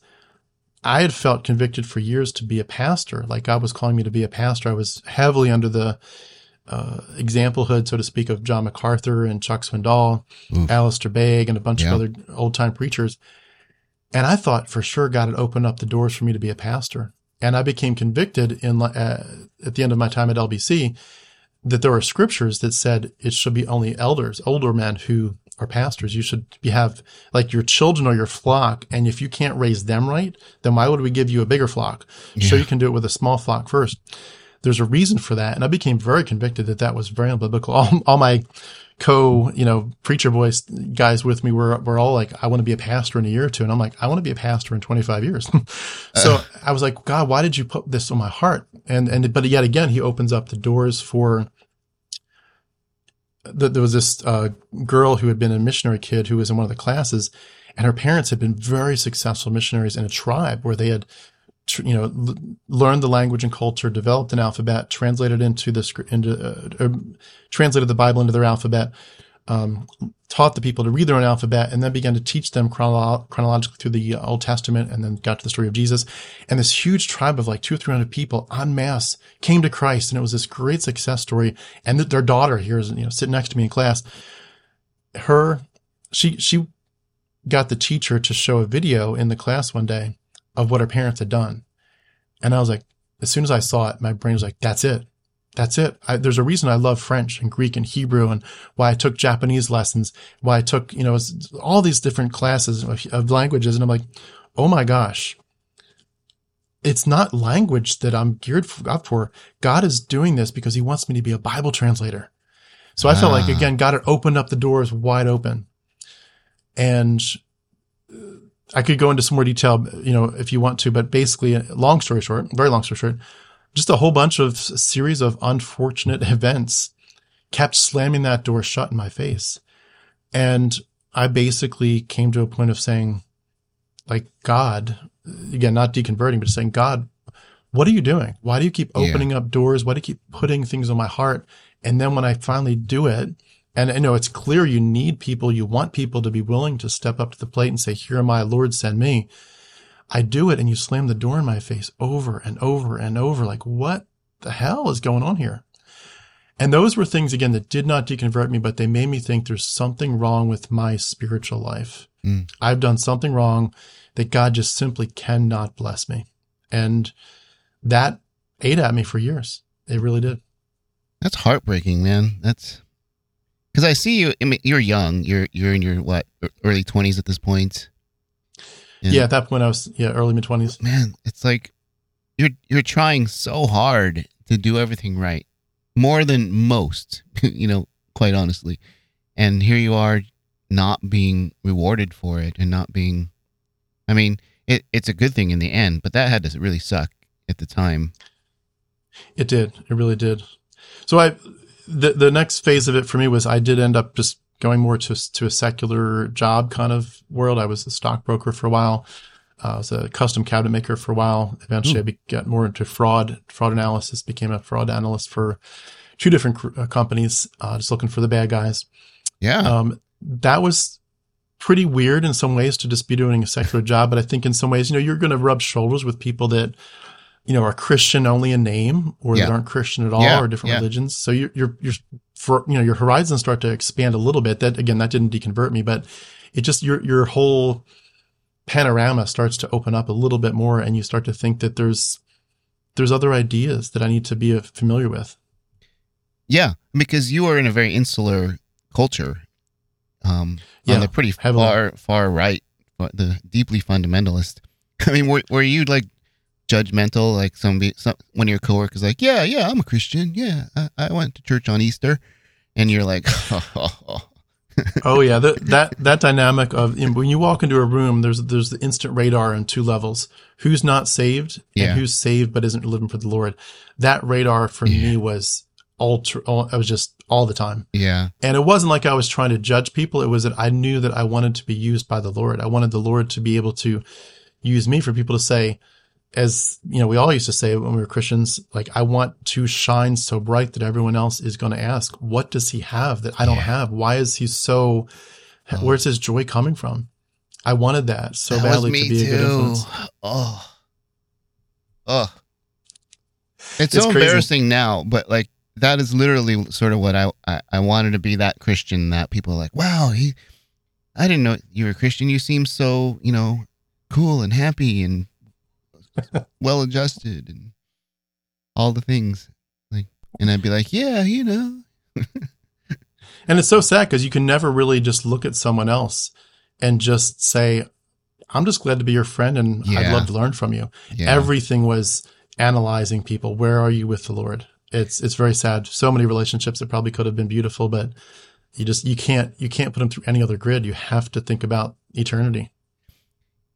I had felt convicted for years to be a pastor. Like God was calling me to be a pastor. I was heavily under the uh, examplehood, so to speak, of John MacArthur and Chuck Swindoll, Oof. Alistair Begg, and a bunch Yeah. of other old time preachers. And I thought for sure God had opened up the doors for me to be a pastor. And I became convicted in uh, at the end of my time at LBC that there were scriptures that said it should be only elders, older men who are pastors. You should be, have like your children or your flock. And if you can't raise them right, then why would we give you a bigger flock? So you can do it with a small flock first. there's a reason for that. And I became very convicted that that was very unbiblical. [LAUGHS] All, all my co, you know, preacher voice guys with me were, were all like, I want to be a pastor in a year or two. And I'm like, I want to be a pastor in 25 years. [LAUGHS] so uh. I was like, God, why did you put this on my heart? And, and, but yet again, he opens up the doors for, the, there was this uh, girl who had been a missionary kid who was in one of the classes and her parents had been very successful missionaries in a tribe where they had you know, l- learned the language and culture, developed an alphabet, translated into the into uh, translated the Bible into their alphabet, um, taught the people to read their own alphabet, and then began to teach them chronolo- chronologically through the Old Testament, and then got to the story of Jesus. And this huge tribe of like two or three hundred people en masse came to Christ, and it was this great success story. And th- their daughter here is you know sitting next to me in class. Her, she she got the teacher to show a video in the class one day of what her parents had done. And I was like, as soon as I saw it, my brain was like, that's it. That's it. I, there's a reason I love French and Greek and Hebrew and why I took Japanese lessons, why I took, you know, all these different classes of, of languages. And I'm like, oh my gosh, it's not language that I'm geared up for. God is doing this because he wants me to be a Bible translator. So I felt like, ah. again, God had opened up the doors wide open. And I could go into some more detail, you know, if you want to, but basically, long story short, very long story short, just a whole bunch of series of unfortunate [LAUGHS] events kept slamming that door shut in my face. And I basically came to a point of saying, like, God, again, not deconverting, but saying, God, what are you doing? Why do you keep opening yeah. up doors? Why do you keep putting things on my heart? And then when I finally do it, and I know it's clear you need people, you want people to be willing to step up to the plate and say, Here am I, Lord, send me. I do it and you slam the door in my face over and over and over. Like, what the hell is going on here? And those were things, again, that did not deconvert me, but they made me think there's something wrong with my spiritual life. Mm. I've done something wrong that God just simply cannot bless me. And that ate at me for years. It really did. That's heartbreaking, man. That's because I see you. I mean, you're young. You're you're in your what early twenties at this point. And yeah, at that point I was yeah early mid twenties. Man, it's like you're you're trying so hard to do everything right, more than most. [LAUGHS] you know, quite honestly, and here you are not being rewarded for it and not being. I mean, it, it's a good thing in the end, but that had to really suck at the time. It did. It really did. So I the the next phase of it for me was I did end up just going more to to a secular job kind of world. I was a stockbroker for a while. Uh, I was a custom cabinet maker for a while. Eventually, Ooh. I got more into fraud fraud analysis. Became a fraud analyst for two different cr- uh, companies, uh, just looking for the bad guys. Yeah, um, that was pretty weird in some ways to just be doing a secular job. But I think in some ways, you know, you're going to rub shoulders with people that you know, are Christian only in name or yeah. that aren't Christian at all yeah. or different yeah. religions. So you're, you're, you're, for, you know, your horizons start to expand a little bit. That again, that didn't deconvert me, but it just, your, your whole panorama starts to open up a little bit more and you start to think that there's, there's other ideas that I need to be familiar with. Yeah. Because you are in a very insular culture. Um, yeah, on the pretty heavily. far, far right, the deeply fundamentalist. [LAUGHS] I mean, were, were you like judgmental, like somebody, some, one of your coworkers, like, yeah, yeah, I'm a Christian. Yeah, I, I went to church on Easter, and you're like, oh [LAUGHS] oh, yeah, the, that that dynamic of you know, when you walk into a room, there's there's the instant radar on two levels: who's not saved yeah. and who's saved but isn't living for the Lord. That radar for yeah. me was ultra. All, I was just all the time. Yeah, and it wasn't like I was trying to judge people. It was that I knew that I wanted to be used by the Lord. I wanted the Lord to be able to use me for people to say, as you know, we all used to say when we were Christians, like, I want to shine so bright that everyone else is going to ask, what does he have that I don't yeah. have? Why is he so, oh. where's his joy coming from? I wanted that so that badly to be too. a good influence. Oh, oh, it's, it's so crazy. embarrassing now, but like, that is literally sort of what I, I, I wanted to be that Christian that people are like, wow, he, I didn't know you were a Christian. You seem so, you know, cool and happy and [LAUGHS] well adjusted and all the things. Like, and I'd be like, yeah, you know. [LAUGHS] and it's so sad because you can never really just look at someone else and just say, I'm just glad to be your friend and yeah. I'd love to learn from you. Yeah. Everything was, analyzing people. Where are you with the Lord? It's it's very sad. So many relationships that probably could have been beautiful, but you just you can't you can't put them through any other grid. You have to think about eternity.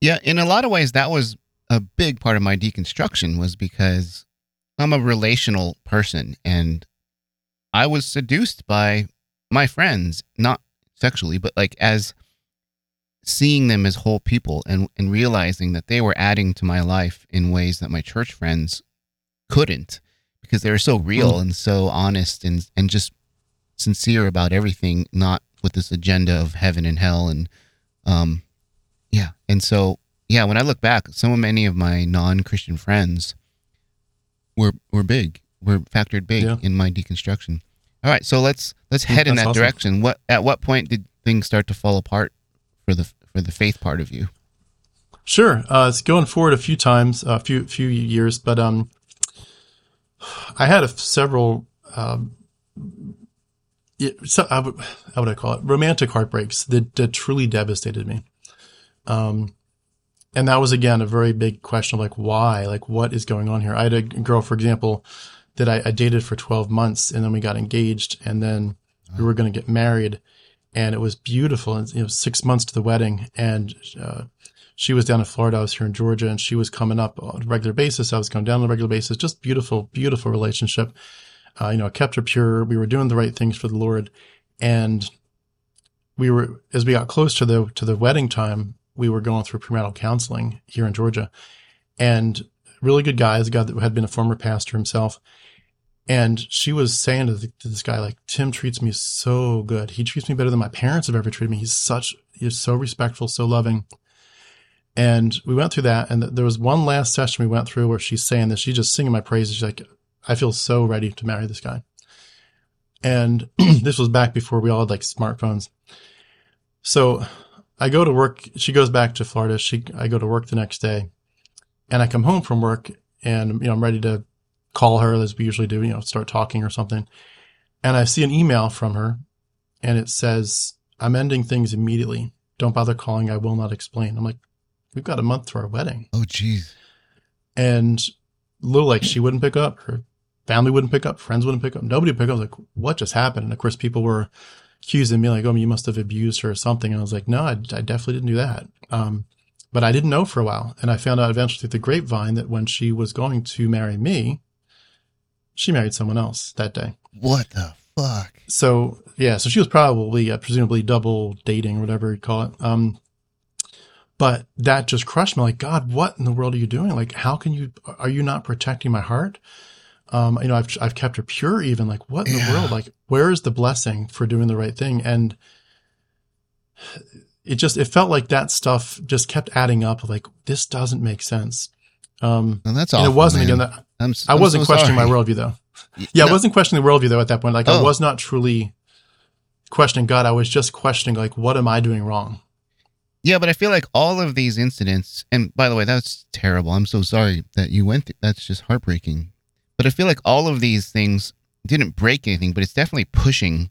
Yeah, in a lot of ways, that was a big part of my deconstruction was because I'm a relational person and I was seduced by my friends, not sexually, but like as seeing them as whole people and, and realizing that they were adding to my life in ways that my church friends couldn't because they were so real mm. and so honest and, and just sincere about everything, not with this agenda of heaven and hell. And, um, yeah. And so, yeah, when I look back, so many of my non Christian friends were, were big, were factored big yeah. in my deconstruction. All right. So let's, let's head in that awesome. direction. What, at what point did things start to fall apart for the, for the faith part of you? Sure. Uh, it's going forward a few times, a few, few years, but, um, I had a, several, um, so how would I call it? Romantic heartbreaks that, that truly devastated me. Um, and that was again a very big question of like why, like what is going on here? I had a girl, for example, that I, I dated for 12 months and then we got engaged and then we were going to get married and it was beautiful. And it was six months to the wedding and, uh, she was down in Florida. I was here in Georgia and she was coming up on a regular basis. I was coming down on a regular basis. Just beautiful, beautiful relationship. Uh, you know, I kept her pure. We were doing the right things for the Lord. And we were, as we got close to the, to the wedding time, we were going through premarital counseling here in Georgia and really good guy, a guy that had been a former pastor himself. And she was saying to, the, to, this guy, like, Tim treats me so good. He treats me better than my parents have ever treated me. He's such, he's so respectful, so loving. And we went through that. And there was one last session we went through where she's saying that she's just singing my praises. She's like, I feel so ready to marry this guy. And [CLEARS THROAT] this was back before we all had like smartphones. So I go to work. She goes back to Florida. She, I go to work the next day and I come home from work and, you know, I'm ready to call her as we usually do, you know, start talking or something. And I see an email from her and it says, I'm ending things immediately. Don't bother calling. I will not explain. I'm like, we've got a month to our wedding. Oh, geez. And little like she wouldn't pick up. Her family wouldn't pick up, friends wouldn't pick up, nobody would pick up. like, what just happened? And of course, people were accusing me like, oh, you must have abused her or something. And I was like, no, I, I definitely didn't do that. Um, but I didn't know for a while. And I found out eventually through the grapevine that when she was going to marry me, she married someone else that day. What the fuck? So yeah, so she was probably uh, presumably double dating or whatever you call it. Um, but that just crushed me. Like, God, what in the world are you doing? Like, how can you, are you not protecting my heart? Um, you know, I've, I've kept her pure even like, what in yeah. the world? Like, where is the blessing for doing the right thing? And it just, it felt like that stuff just kept adding up. Like, this doesn't make sense. Um, and that's all. it wasn't man. again that I'm, I wasn't so questioning sorry. my worldview though. Yeah, no. I wasn't questioning the worldview though at that point. Like, oh. I was not truly questioning God. I was just questioning, like, what am I doing wrong? Yeah, but I feel like all of these incidents, and by the way, that's terrible. I'm so sorry that you went. Th- that's just heartbreaking. But I feel like all of these things didn't break anything, but it's definitely pushing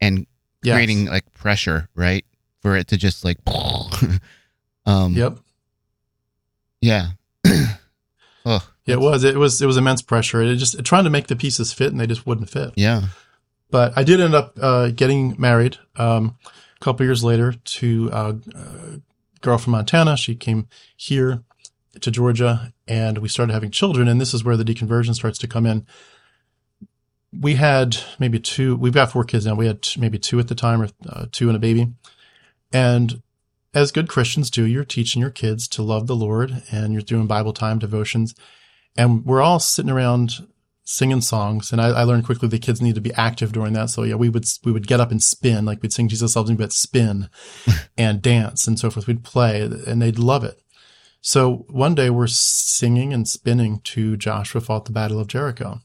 and yes. creating like pressure, right? For it to just like, [LAUGHS] um, yep, yeah. [CLEARS THROAT] oh, it was. It was. It was immense pressure. It just trying to make the pieces fit, and they just wouldn't fit. Yeah. But I did end up uh, getting married. Um, a couple years later to a girl from Montana. She came here to Georgia and we started having children. And this is where the deconversion starts to come in. We had maybe two, we've got four kids now. We had maybe two at the time or uh, two and a baby. And as good Christians do, you're teaching your kids to love the Lord and you're doing Bible time devotions. And we're all sitting around singing songs. And I, I, learned quickly the kids need to be active during that. So yeah, we would, we would get up and spin, like we'd sing Jesus loves me, but spin [LAUGHS] and dance and so forth. We'd play and they'd love it. So one day we're singing and spinning to Joshua fought the battle of Jericho.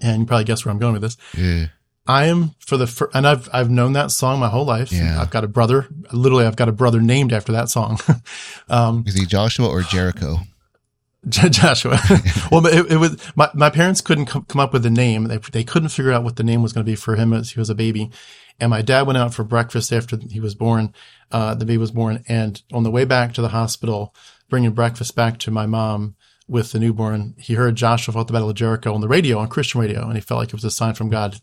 And you probably guess where I'm going with this. Yeah. I am for the first, and I've, I've known that song my whole life. Yeah. I've got a brother, literally, I've got a brother named after that song. [LAUGHS] um, is he Joshua or Jericho? Joshua. [LAUGHS] well, it, it, was my, my parents couldn't come, come up with a name. They, they couldn't figure out what the name was going to be for him as he was a baby. And my dad went out for breakfast after he was born. Uh, the baby was born. And on the way back to the hospital, bringing breakfast back to my mom, with the newborn, he heard Joshua fought the Battle of Jericho on the radio, on Christian radio, and he felt like it was a sign from God.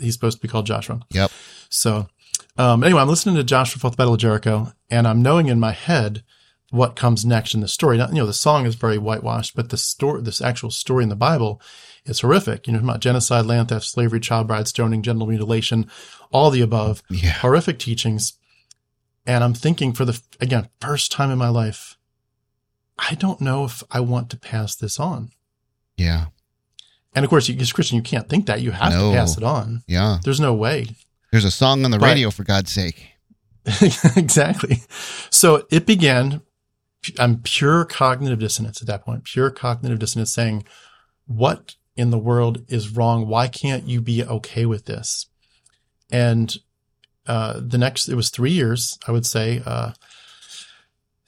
He's supposed to be called Joshua. Yep. So, um, anyway, I'm listening to Joshua fought the Battle of Jericho, and I'm knowing in my head what comes next in the story. Now, you know, the song is very whitewashed, but the story, this actual story in the Bible is horrific. You know, about genocide, land theft, slavery, child bride, stoning, genital mutilation, all the above, Yeah. horrific teachings. And I'm thinking for the, again, first time in my life, I don't know if I want to pass this on. Yeah. And of course, you, as Christian, you can't think that. You have No. to pass it on. Yeah. There's no way. There's a song on the But- radio for God's sake. [LAUGHS] exactly. So it began. I'm pure cognitive dissonance at that point. Pure cognitive dissonance, saying, "What in the world is wrong? Why can't you be okay with this?" And uh, the next, it was three years, I would say, uh,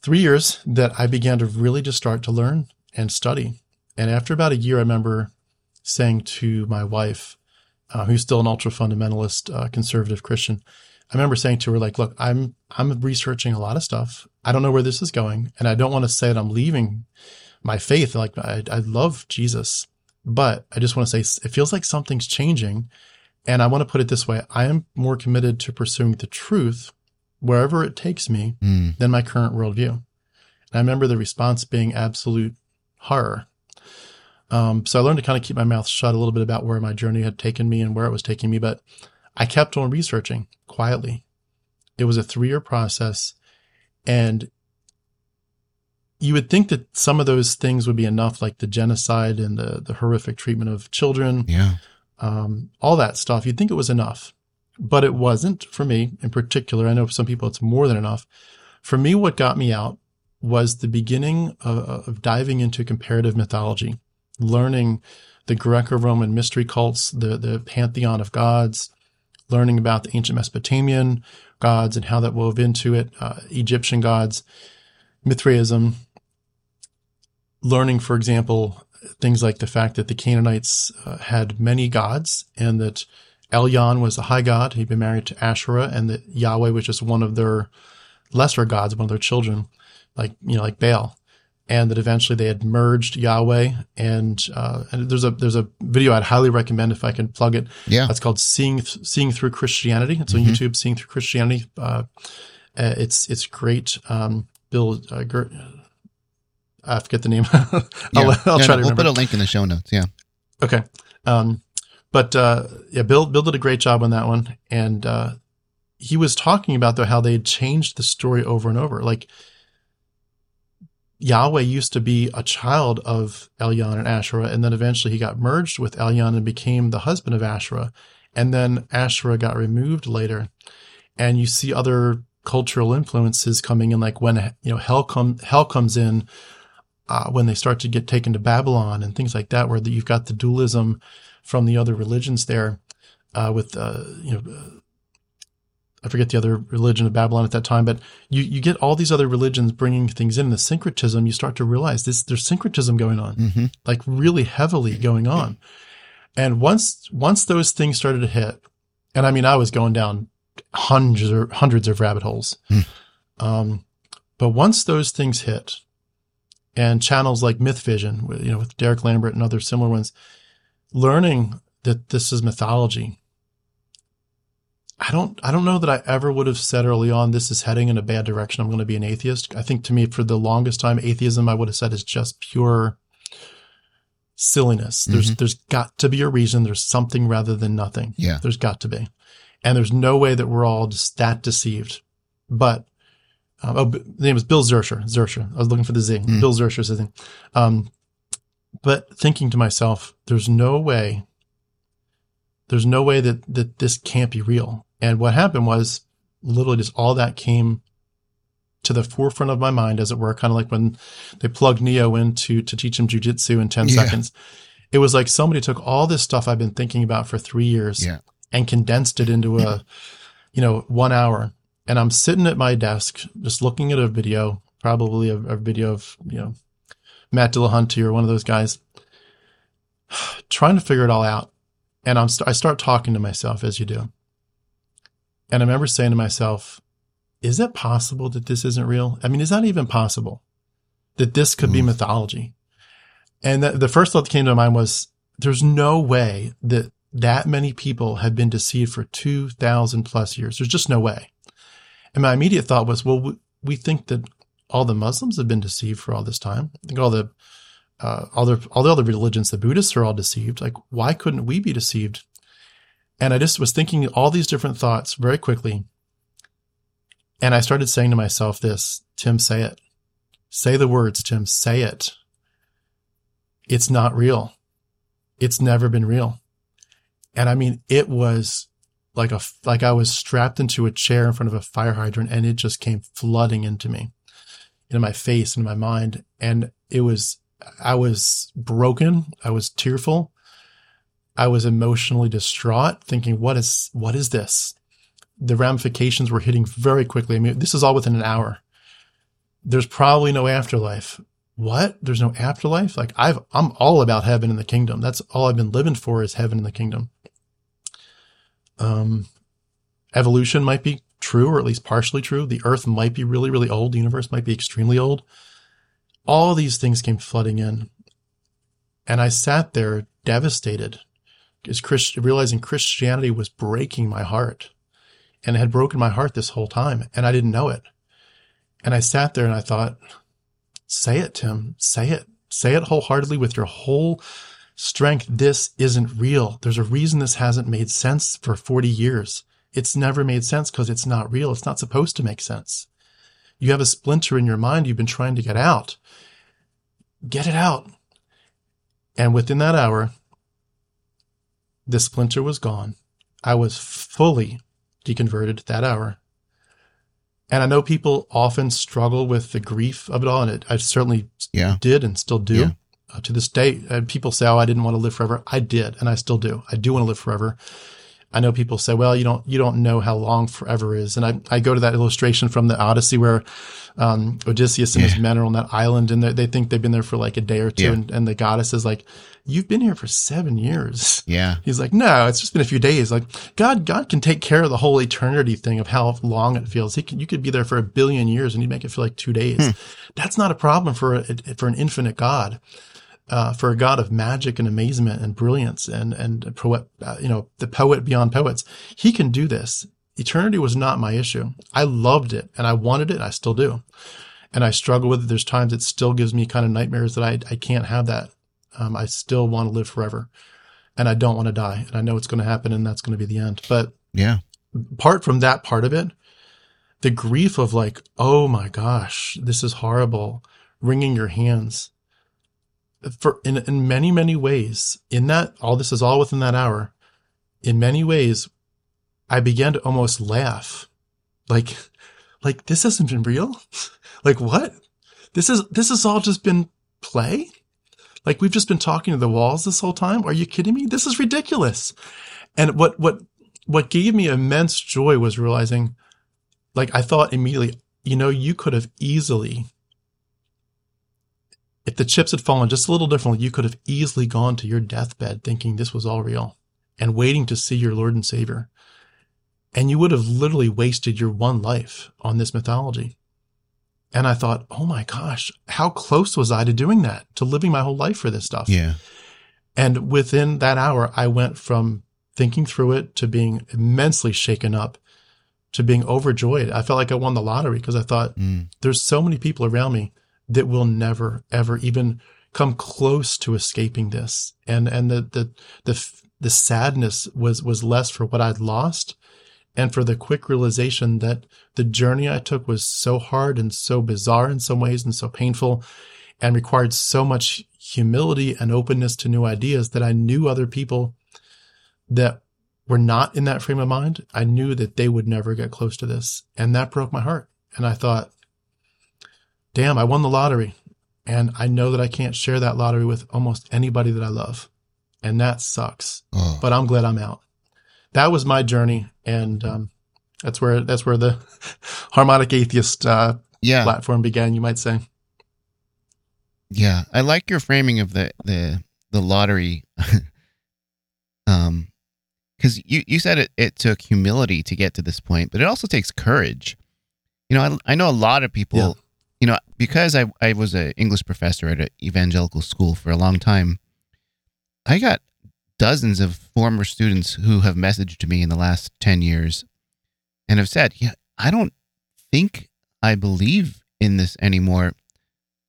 three years that I began to really just start to learn and study. And after about a year, I remember saying to my wife, uh, who's still an ultra fundamentalist, uh, conservative Christian, I remember saying to her, like, look, I'm I'm researching a lot of stuff. I don't know where this is going, and I don't want to say that I'm leaving my faith. Like, I, I love Jesus, but I just want to say it feels like something's changing, and I want to put it this way: I am more committed to pursuing the truth wherever it takes me Mm. than my current worldview. And I remember the response being absolute horror. Um, so I learned to kind of keep my mouth shut a little bit about where my journey had taken me and where it was taking me, but I kept on researching quietly. It was a three year process and you would think that some of those things would be enough, like the genocide and the, the horrific treatment of children, Yeah. um, all that stuff. You'd think it was enough, but it wasn't for me in particular. I know for some people it's more than enough. For me, what got me out was the beginning of, of diving into comparative mythology, learning the Greco-Roman mystery cults, the, the pantheon of gods, learning about the ancient Mesopotamian gods and how that wove into it, uh, Egyptian gods, Mithraism, learning, for example, things like the fact that the Canaanites uh, had many gods and that Elyon was a high god. He'd been married to Asherah and that Yahweh was just one of their lesser gods, one of their children, like, you know, like Baal. And that eventually they had merged Yahweh and, uh, and there's a, there's a video I'd highly recommend if I can plug it. Yeah. That's called Seeing, Seeing Through Christianity. It's on Mhm. YouTube, Seeing Through Christianity. Uh, uh, it's, it's great. Um, Bill, uh, I forget the name. [LAUGHS] I'll, Yeah. I'll Yeah, try no, to We'll put a link in the show notes. Yeah. Okay. Um, but, uh, yeah, Bill, Bill did a great job on that one. And, uh, he was talking about though how they had changed the story over and over. Like Yahweh used to be a child of Elyon and Asherah, and then eventually he got merged with Elyon and became the husband of Asherah. And then Asherah got removed later. And you see other cultural influences coming in, like when, you know, hell come, hell comes in, uh, when they start to get taken to Babylon and things like that, where you've got the dualism from the other religions there, uh, with, uh, you know, I forget the other religion of Babylon at that time, but you, you get all these other religions bringing things in. The syncretism, you start to realize this, there's syncretism going on, hmm like really heavily going on. And once, once those things started to hit, and I mean, I was going down hundreds or hundreds of rabbit holes. Hmm. Um, but once those things hit and channels like MythVision, you know, with Derek Lambert and other similar ones, learning that this is mythology. I don't, I don't know that I ever would have said early on, this is heading in a bad direction. I'm going to be an atheist. I think to me, for the longest time, atheism, I would have said is just pure silliness. There's, there's got to be a reason. There's something rather than nothing. Yeah. There's got to be. And there's no way that we're all just that deceived. But, um, oh, the name is Bill Zuersher. Zuersher. I was looking for the Z. Mm. Bill Zuersher is his name. Um, but thinking to myself, there's no way, there's no way that, that this can't be real. And what happened was literally just all that came to the forefront of my mind, as it were, kind of like when they plugged Neo in to, to teach him jujitsu in 10 Yeah. seconds. It was like somebody took all this stuff I've been thinking about for three years Yeah. and condensed it into a, you know, one hour. And I'm sitting at my desk, just looking at a video, probably a, a video of, you know, Matt Dillahunty or one of those guys, [SIGHS] trying to figure it all out. And I'm, st- I start talking to myself as you do. And I remember saying to myself, is it possible that this isn't real? I mean, is that even possible that this could be Mm. mythology? And the, the first thought that came to my mind was there's no way that that many people have been deceived for 2000 plus years. There's just no way. And my immediate thought was, well, we, we think that all the Muslims have been deceived for all this time. I think all the uh, all the all the other religions, the Buddhists are all deceived. Like, why couldn't we be deceived? And I just was thinking all these different thoughts very quickly. And I started saying to myself this, Tim, say it. Say the words, Tim, say it. It's not real. It's never been real. And I mean, it was like a, like I was strapped into a chair in front of a fire hydrant and it just came flooding into me, into my face and my mind. And it was, I was broken. I was tearful. I was emotionally distraught thinking, what is, what is this? The ramifications were hitting very quickly. I mean, this is all within an hour. There's probably no afterlife. What? There's no afterlife? Like I've, I'm all about heaven and the kingdom. That's all I've been living for is heaven and the kingdom. Um, evolution might be true or at least partially true. The earth might be really, really old. The universe might be extremely old. All these things came flooding in. And I sat there devastated because Christ, realizing Christianity was breaking my heart and it had broken my heart this whole time and I didn't know it. And I sat there and I thought, say it, Tim, say it, say it wholeheartedly with your whole strength. This isn't real. There's a reason this hasn't made sense for 40 years. It's never made sense because it's not real. It's not supposed to make sense. You have a splinter in your mind you've been trying to get out. Get it out. And within that hour, the splinter was gone. I was fully deconverted that hour. And I know people often struggle with the grief of it all, and it, I certainly Yeah. did and still do Yeah. uh, to this day. And people say, "Oh, I didn't want to live forever." I did, and I still do. I do want to live forever. I know people say, "Well, you don't you don't know how long forever is," and I, I go to that illustration from the Odyssey where um, Odysseus and his men are on that island, and they they think they've been there for like a day or two, Yeah. and, and the goddess is like, "You've been here for seven years." Yeah. [LAUGHS] He's like, no, it's just been a few days. Like God, God can take care of the whole eternity thing of how long it feels. He can, you could be there for a billion years and he'd make it feel like two days. That's not a problem for a, for an infinite God, uh, for a God of magic and amazement and brilliance and, and poet, uh, you know, the poet beyond poets. He can do this. Eternity was not my issue. I loved it and I wanted it. And I still do. And I struggle with it. There's times it still gives me kind of nightmares that I, I can't have that. Um, I still want to live forever and I don't want to die. And I know it's going to happen and that's going to be the end. But Yeah. apart from that part of it, the grief of like, oh my gosh, this is horrible, wringing your hands. For in, in many, many ways, in that, all this is all within that hour. In many ways, I began to almost laugh. Like, like this hasn't been real. [LAUGHS] like what? This is, this has all just been play. Like we've just been talking to the walls this whole time. Are you kidding me? This is ridiculous. And what, what, what gave me immense joy was realizing, like I thought immediately, you know, you could have easily, if the chips had fallen just a little differently, you could have easily gone to your deathbed thinking this was all real and waiting to see your Lord and Savior. And you would have literally wasted your one life on this mythology. And I thought, oh my gosh, how close was I to doing that, to living my whole life for this stuff? Yeah. And within that hour, I went from thinking through it to being immensely shaken up to being overjoyed. I felt like I won the lottery because I thought Mm. there's so many people around me that will never, ever even come close to escaping this. And, and the, the, the, the sadness was, was less for what I'd lost and for the quick realization that the journey I took was so hard and so bizarre in some ways and so painful and required so much humility and openness to new ideas that I knew other people that were not in that frame of mind. I knew that they would never get close to this. And that broke my heart. And I thought, damn, I won the lottery. And I know that I can't share that lottery with almost anybody that I love. And that sucks. Oh. But I'm glad I'm out. That was my journey. And um, that's where that's where the [LAUGHS] harmonic atheist uh, yeah. platform began, you might say. Yeah, I like your framing of the the the lottery. [LAUGHS] um, because you you said it it took humility to get to this point, but it also takes courage. You know, I I know a lot of people Yeah. You know, because I, I was an English professor at an evangelical school for a long time, I got dozens of former students who have messaged me in the last 10 years and have said, Yeah, I don't think I believe in this anymore,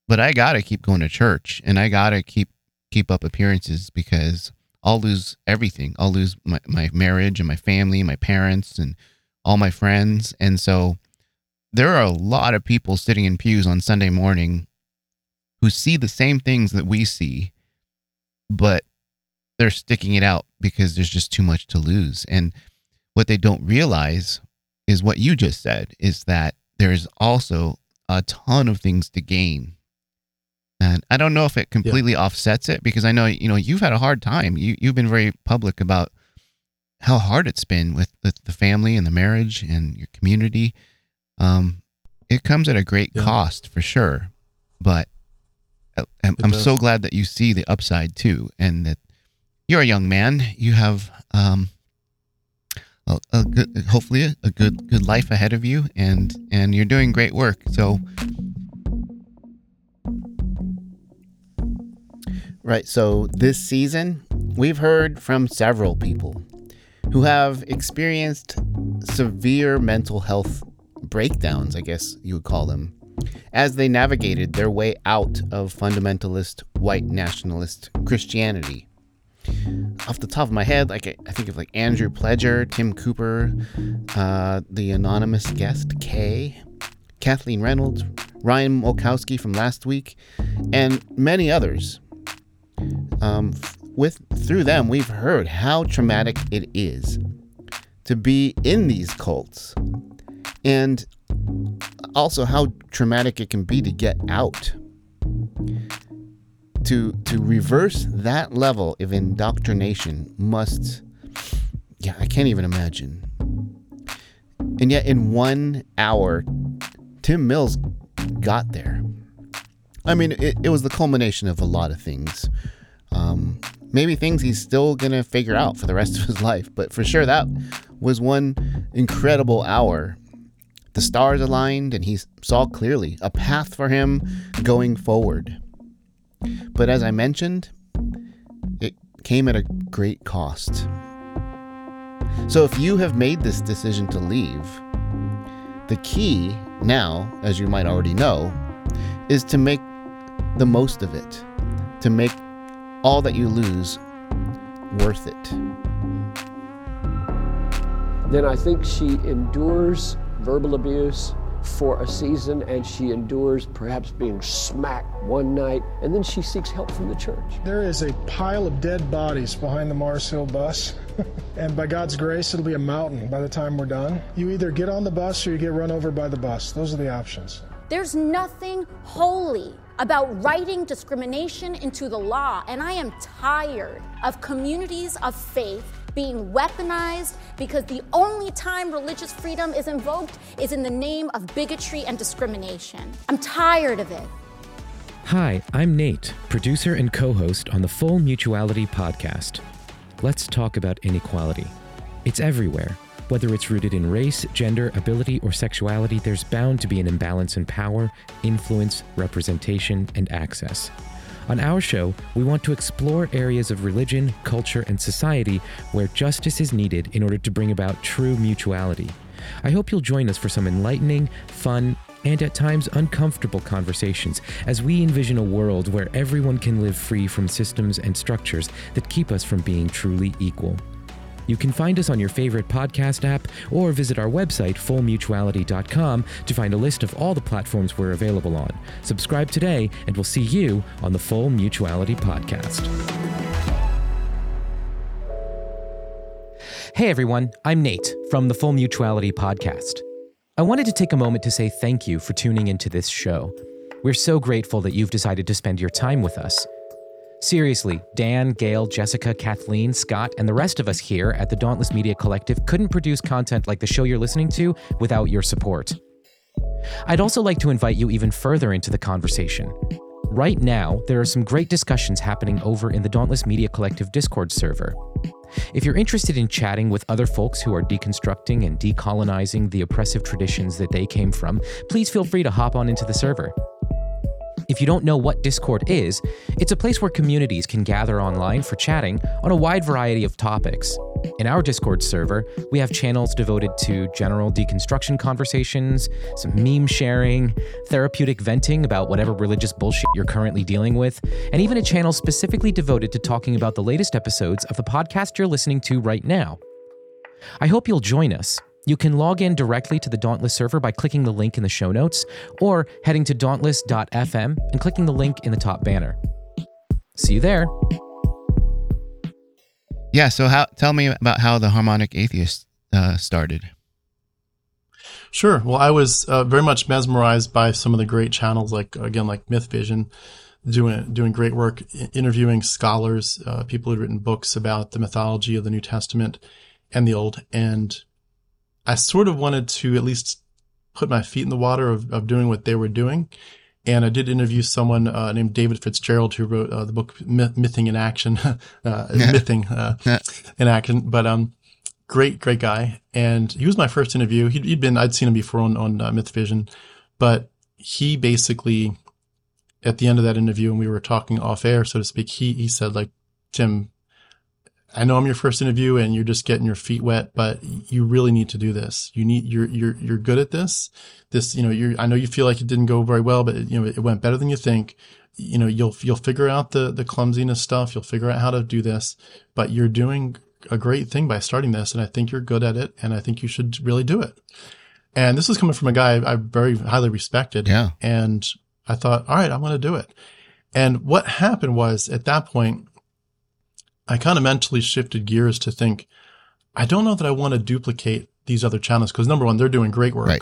but I got to keep going to church and I got to keep keep up appearances because I'll lose everything. I'll lose my, my marriage and my family, my parents, and all my friends. And so there are a lot of people sitting in pews on Sunday morning who see the same things that we see, but they're sticking it out because there's just too much to lose. And what they don't realize is what you just said is that there's also a ton of things to gain. And I don't know if it completely yeah. offsets it because I know you know you've had a hard time. You you've been very public about how hard it's been with, with the family and the marriage and your community. Um, it comes at a great yeah. cost for sure, but I'm, I'm so glad that you see the upside too, and that you're a young man. You have um, a, a good, hopefully a, a good good life ahead of you, and and you're doing great work. So. Right. So this season, we've heard from several people who have experienced severe mental health breakdowns, I guess you would call them, as they navigated their way out of fundamentalist white nationalist Christianity. Off the top of my head, like I think of like Andrew Pledger, Tim Cooper, uh, the anonymous guest Kay, Kathleen Reynolds, Ryan Mulkowski from last week, and many others. Um, with through them, we've heard how traumatic it is to be in these cults and also how traumatic it can be to get out. To to reverse that level of indoctrination must yeah i can't even imagine. And yet in one hour tim mills got there. I mean it, it was the culmination of a lot of things. Um, maybe things he's still gonna figure out for the rest of his [LAUGHS] life but for sure that was one incredible hour the stars aligned, and he saw clearly a path for him going forward. But as I mentioned, it came at a great cost. So if you have made this decision to leave, the key now, as you might already know, is to make the most of it, to make all that you lose worth it. Then I think she endures verbal abuse for a season and she endures perhaps being smacked one night and then she seeks help from the church. There is a pile of dead bodies behind the Mars Hill bus. [LAUGHS] and by God's grace, it'll be a mountain by the time we're done. You either get on the bus or you get run over by the bus. Those are the options. There's nothing holy about writing discrimination into the law, and I am tired of communities of faith being weaponized because the only time religious freedom is invoked is in the name of bigotry and discrimination. I'm tired of it. Hi, I'm Nate, producer and co host on the Full Mutuality podcast. Let's talk about inequality. It's everywhere. Whether it's rooted in race, gender, ability, or sexuality, there's bound to be an imbalance in power, influence, representation, and access. On our show, we want to explore areas of religion, culture, and society where justice is needed in order to bring about true mutuality. I hope you'll join us for some enlightening, fun, and at times uncomfortable conversations as we envision a world where everyone can live free from systems and structures that keep us from being truly equal. You can find us on your favorite podcast app or visit our website, fullmutuality.com, to find a list of all the platforms we're available on. Subscribe today, and we'll see you on the Full Mutuality Podcast. Hey everyone, I'm Nate from the Full Mutuality Podcast. I wanted to take a moment to say thank you for tuning into this show. We're so grateful that you've decided to spend your time with us. Seriously, Dan, Gail, Jessica, Kathleen, Scott, and the rest of us here at the Dauntless Media Collective couldn't produce content like the show you're listening to without your support. I'd also like to invite you even further into the conversation. Right now, there are some great discussions happening over in the Dauntless Media Collective Discord server. If you're interested in chatting with other folks who are deconstructing and decolonizing the oppressive traditions that they came from, please feel free to hop on into the server. If you don't know what Discord is, it's a place where communities can gather online for chatting on a wide variety of topics. In our Discord server, we have channels devoted to general deconstruction conversations, some meme sharing, therapeutic venting about whatever religious bullshit you're currently dealing with, and even a channel specifically devoted to talking about the latest episodes of the podcast you're listening to right now. I hope you'll join us. You can log in directly to the Dauntless server by clicking the link in the show notes or heading to dauntless.fm and clicking the link in the top banner. See you there. Yeah. So, how? Tell me about how the Harmonic Atheist uh, started. Sure. Well, I was uh, very much mesmerized by some of the great channels, like again, like MythVision, doing doing great work, interviewing scholars, uh, people who'd written books about the mythology of the New Testament and the Old, and I sort of wanted to at least put my feet in the water of, of doing what they were doing. And I did interview someone uh, named David Fitzgerald who wrote uh, the book Myth- Mything in Action, [LAUGHS] uh. Mything uh, in Action. But um, great, great guy. And he was my first interview. he had been, I'd seen him before on, on uh, MythVision, but he basically, at the end of that interview, and we were talking off air, so to speak, he, he said like, Tim, I know I'm your first interview and you're just getting your feet wet, but you really need to do this. You need, you're, you're, you're good at this. This, you know, you're, I know you feel like it didn't go very well, but you know, it went better than you think. You know, you'll, you'll figure out the, the clumsiness stuff. You'll figure out how to do this, but you're doing a great thing by starting this. And I think you're good at it. And I think you should really do it. And this is coming from a guy I very highly respected. Yeah. And I thought, all right, I'm going to do it. And what happened was at that point, I kind of mentally shifted gears to think, I don't know that I want to duplicate these other channels because number one, they're doing great work. Right.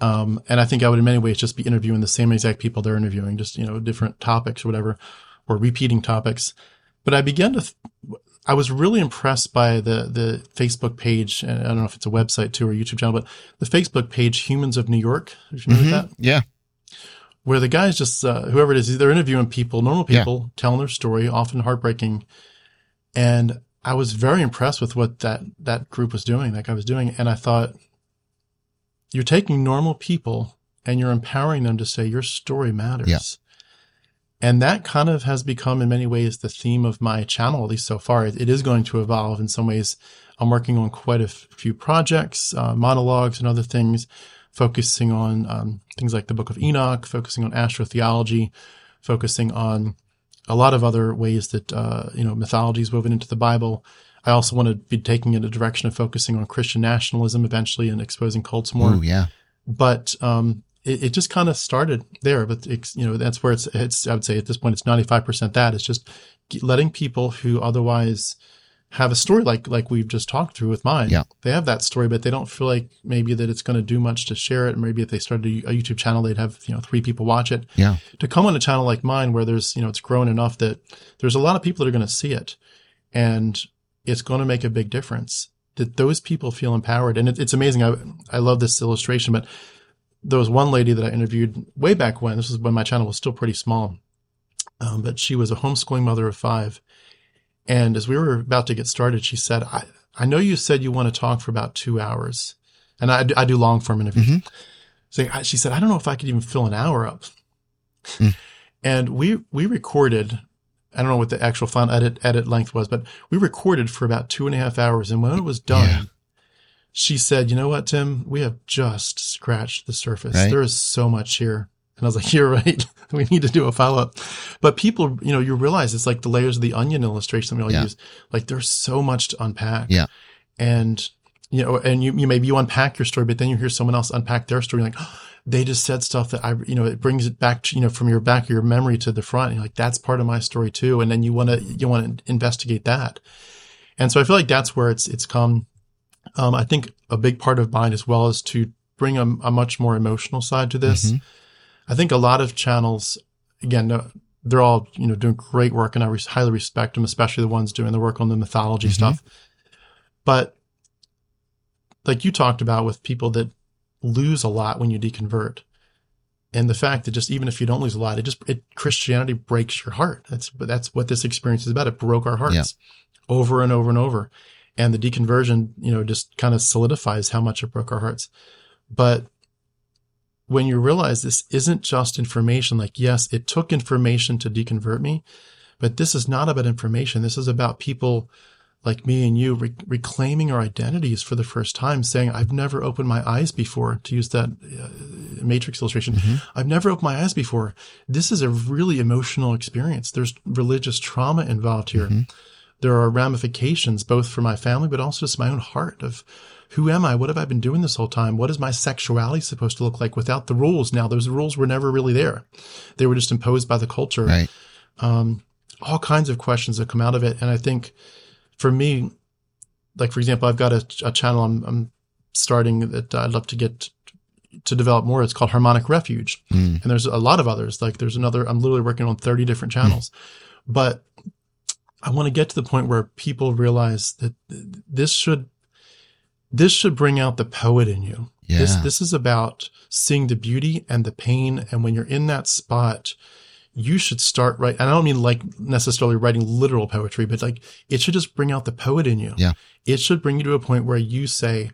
Um, and I think I would in many ways just be interviewing the same exact people they're interviewing, just, you know, different topics or whatever, or repeating topics. But I began to, th- I was really impressed by the, the Facebook page. And I don't know if it's a website too or a YouTube channel, but the Facebook page, Humans of New York. You mm-hmm. that? Yeah. Where the guys just, uh, whoever it is, they're interviewing people, normal people, yeah. telling their story, often heartbreaking and I was very impressed with what that, that group was doing, that guy was doing. And I thought, you're taking normal people and you're empowering them to say your story matters. Yeah. And that kind of has become in many ways the theme of my channel, at least so far. It, it is going to evolve in some ways. I'm working on quite a few projects, uh, monologues and other things, focusing on um, things like the book of Enoch, focusing on astrotheology, focusing on a lot of other ways that uh, you know mythology is woven into the Bible. I also want to be taking it a direction of focusing on Christian nationalism eventually and exposing cults more. Ooh, yeah. But um, it, it, just kind of started there. But you know that's where it's it's I would say at this point it's ninety five percent that it's just letting people who otherwise have a story like like we've just talked through with mine. Yeah. They have that story, but they don't feel like maybe that it's going to do much to share it. And maybe if they started a, YouTube channel, they'd have you know three people watch it. Yeah. To come on a channel like mine, where there's you know it's grown enough that there's a lot of people that are going to see it, and it's going to make a big difference. That those people feel empowered, and it, it's amazing. I I love this illustration, but there was one lady that I interviewed way back when. This was when my channel was still pretty small, um, but she was a homeschooling mother of five and as we were about to get started, she said, I, I know you said you want to talk for about two hours. And I, I do long form interviews. Mm-hmm. So she said, I don't know if I could even fill an hour up. Mm. And we, we recorded, I don't know what the actual final edit, edit length was, but we recorded for about two and a half hours. And when it was done, yeah. she said, you know what, Tim, we have just scratched the surface. Right? There is so much here. And I was like, [LAUGHS] you're right. [LAUGHS] we need to do a follow up. But people, you know, you realize it's like the layers of the onion illustration we all yeah. use. Like there's so much to unpack. Yeah. And, you know, and you, you maybe you unpack your story, but then you hear someone else unpack their story. Like, oh, [GASPS] they just said stuff that I, you know, it brings it back to, you know, from your back of your memory to the front. And you're like, that's part of my story too. And then you want to, you want to investigate that. And so I feel like that's where it's, it's come. Um, I think a big part of mine as well is to bring a, a much more emotional side to this. Mm-hmm I think a lot of channels, again, they're all, you know, doing great work and I highly respect them, especially the ones doing the work on the mythology mm-hmm. stuff. But like you talked about with people that lose a lot when you deconvert. And the fact that just even if you don't lose a lot, it just it Christianity breaks your heart. That's that's what this experience is about. It broke our hearts. Yeah. over and over and over. And the deconversion, you know, just kind of solidifies how much it broke our hearts. But when you realize this isn't just information, like, yes, it took information to deconvert me, but this is not about information. This is about people like me and you re- reclaiming our identities for the first time, saying, I've never opened my eyes before, to use that uh, matrix illustration. Mm-hmm. I've never opened my eyes before. This is a really emotional experience. There's religious trauma involved here. Mm-hmm. There are ramifications both for my family, but also just my own heart of who am I? What have I been doing this whole time? What is my sexuality supposed to look like without the rules? Now, those rules were never really there. They were just imposed by the culture. Right. Um, all kinds of questions that come out of it. And I think for me, like, for example, I've got a, a channel I'm, I'm, starting that I'd love to get to develop more. It's called Harmonic Refuge. Mm. And there's a lot of others. Like there's another, I'm literally working on 30 different channels, mm. but I want to get to the point where people realize that this should this should bring out the poet in you. Yeah. This this is about seeing the beauty and the pain. And when you're in that spot, you should start right. And I don't mean like necessarily writing literal poetry, but like it should just bring out the poet in you. Yeah. It should bring you to a point where you say,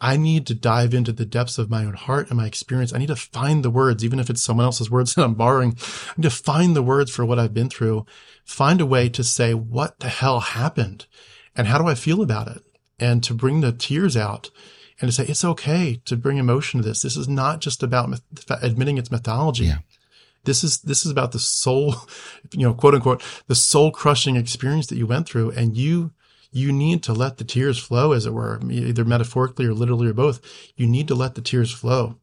I need to dive into the depths of my own heart and my experience. I need to find the words, even if it's someone else's words [LAUGHS] that I'm borrowing. I need to find the words for what I've been through, find a way to say, what the hell happened? And how do I feel about it? and to bring the tears out and to say it's okay to bring emotion to this. This is not just about admitting its mythology. Yeah. This is this is about the soul, [LAUGHS] you know, quote unquote, the soul crushing experience that you went through, and you you need to let the tears flow, as it were, either metaphorically or literally or both. You need to let the tears flow,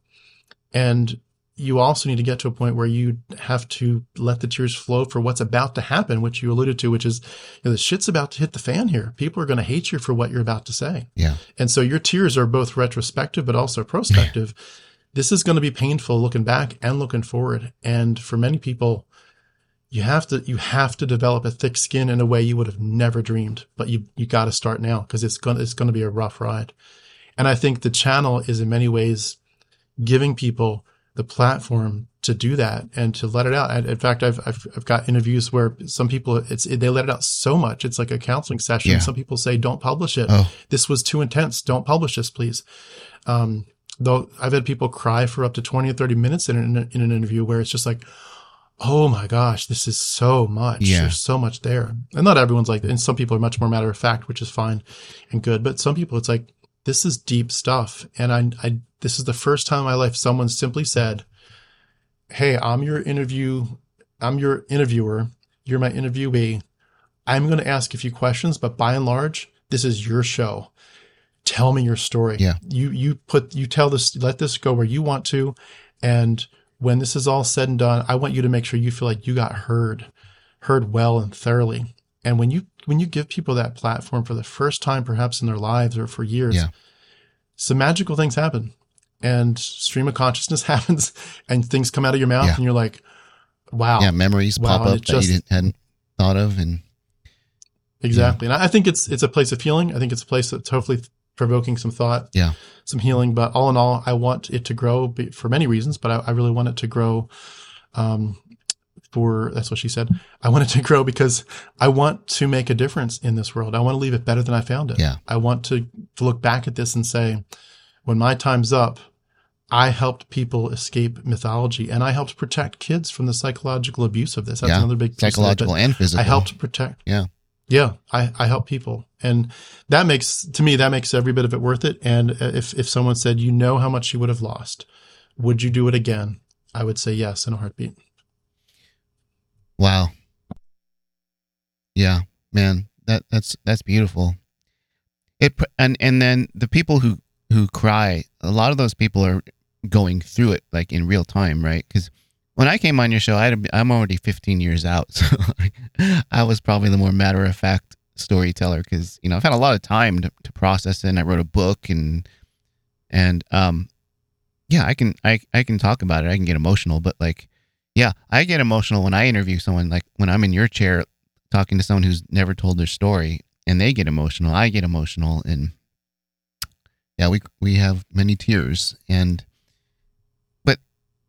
and you also need to get to a point where you have to let the tears flow for what's about to happen, which you alluded to, which is you know, the shit's about to hit the fan here. People are going to hate you for what you're about to say. Yeah. And so your tears are both retrospective, but also prospective. [LAUGHS] this is going to be painful looking back and looking forward. And for many people, you have to, you have to develop a thick skin in a way you would have never dreamed, but you, you got to start now because it's going it's going to be a rough ride. And I think the channel is in many ways giving people the platform to do that and to let it out. And in fact, I've, I've, I've got interviews where some people, it's, they let it out so much. It's like a counseling session. Yeah. Some people say, don't publish it. Oh. This was too intense. Don't publish this, please. Um, though I've had people cry for up to 20 or 30 minutes in an, in an interview where it's just like, Oh my gosh, this is so much. Yeah. There's so much there. And not everyone's like that. And some people are much more matter of fact, which is fine and good. But some people, it's like, this is deep stuff. And I, I, this is the first time in my life someone simply said, Hey, I'm your interview. I'm your interviewer. You're my interviewee. I'm going to ask a few questions, but by and large, this is your show. Tell me your story. Yeah. You, you put, you tell this, let this go where you want to. And when this is all said and done, I want you to make sure you feel like you got heard, heard well and thoroughly. And when you, when you give people that platform for the first time, perhaps in their lives or for years, Yeah. some magical things happen and stream of consciousness [LAUGHS] happens and things come out of your mouth Yeah. and you're like, wow. Yeah. Memories Wow, pop up that just- you didn't, hadn't thought of. And Exactly. And I think it's, it's a place of healing. I think it's a place that's hopefully provoking some thought, yeah. some healing. But all in all, I want it to grow for many reasons, but I, I really want it to grow, um, for that's what she said. I want it to grow because I want to make a difference in this world. I want to leave it better than I found it. Yeah. I want to, to look back at this and say, when my time's up, I helped people escape mythology and I helped protect kids from the psychological abuse of this. That's yeah. another big piece of it, Psychological and physical. I helped protect. Yeah. Yeah, I, I help people. And that makes, to me, that makes every bit of it worth it. And if, if someone said, you know how much you would have lost, would you do it again? I would say yes in a heartbeat. Wow. Yeah, man, that that's that's beautiful. It and and then the people who who cry, a lot of those people are going through it like in real time, right? Because when I came on your show, I I'm already 15 years out, [LAUGHS] so I was probably the more matter of fact storyteller because you know I've had a lot of time to, to process it. and I wrote a book and and um yeah, I can I I can talk about it. I can get emotional, but like yeah, I get emotional when I interview someone like when I'm in your chair talking to someone who's never told their story and they get emotional. I get emotional and yeah, we we have many tears and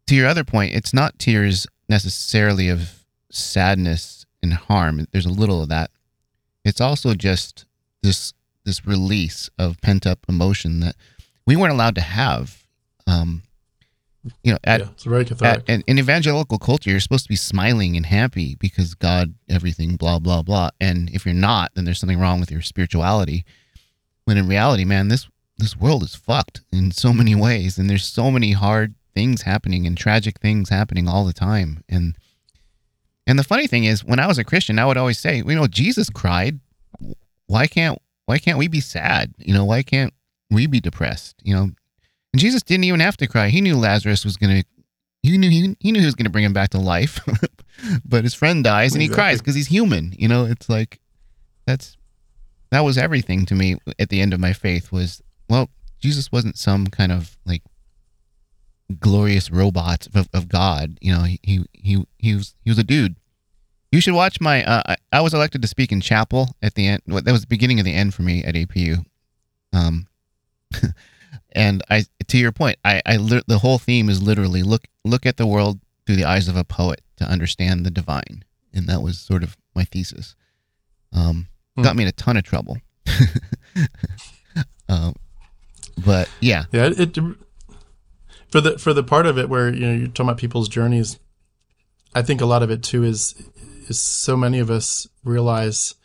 to your other point, it's not tears necessarily of sadness and harm. There's a little of that. it's also just this this release of pent up emotion that we weren't allowed to have. Um, you know, at, yeah, it's very cathartic. at in, in evangelical culture, you're supposed to be smiling and happy because God, everything, blah blah blah. And if you're not, then there's something wrong with your spirituality. When in reality, man, this this world is fucked in so many ways, and there's so many hard things happening and tragic things happening all the time. And and the funny thing is, when I was a Christian, I would always say, you know, Jesus cried. Why can't why can't we be sad? You know, why can't we be depressed? You know, and Jesus didn't even have to cry. He knew Lazarus was gonna. He knew he, he knew he was gonna bring him back to life, [LAUGHS] but his friend dies and he Exactly. cries because he's human. You know, it's like that's that was everything to me at the end of my faith was well jesus wasn't some kind of like glorious robot of, of god. You know he, he he he was he was a dude. You should watch my uh, I, I was elected to speak in chapel at the end. Well, that was the beginning of the end for me at apu um [LAUGHS] and i to your point i i the whole theme is literally look look at the world through the eyes of a poet to understand the divine. And that was sort of my thesis. Um Hmm. got me in a ton of trouble. um, [LAUGHS] but yeah, Yeah, it, it for the for the part of it where you know you're talking about people's journeys. I think a lot of it too is is so many of us realize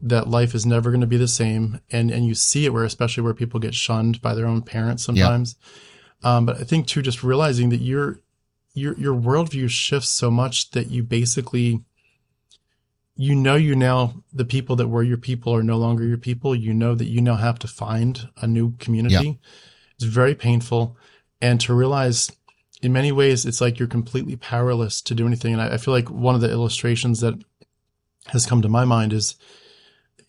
that life is never going to be the same, and and you see it where especially where people get shunned by their own parents sometimes. Um, but I think too, just realizing that your your your worldview shifts so much that you basically you know you now the people that were your people are no longer your people you know that you now have to find a new community Yeah. it's very painful and to realize in many ways it's like you're completely powerless to do anything. And I, I feel like one of the illustrations that has come to my mind is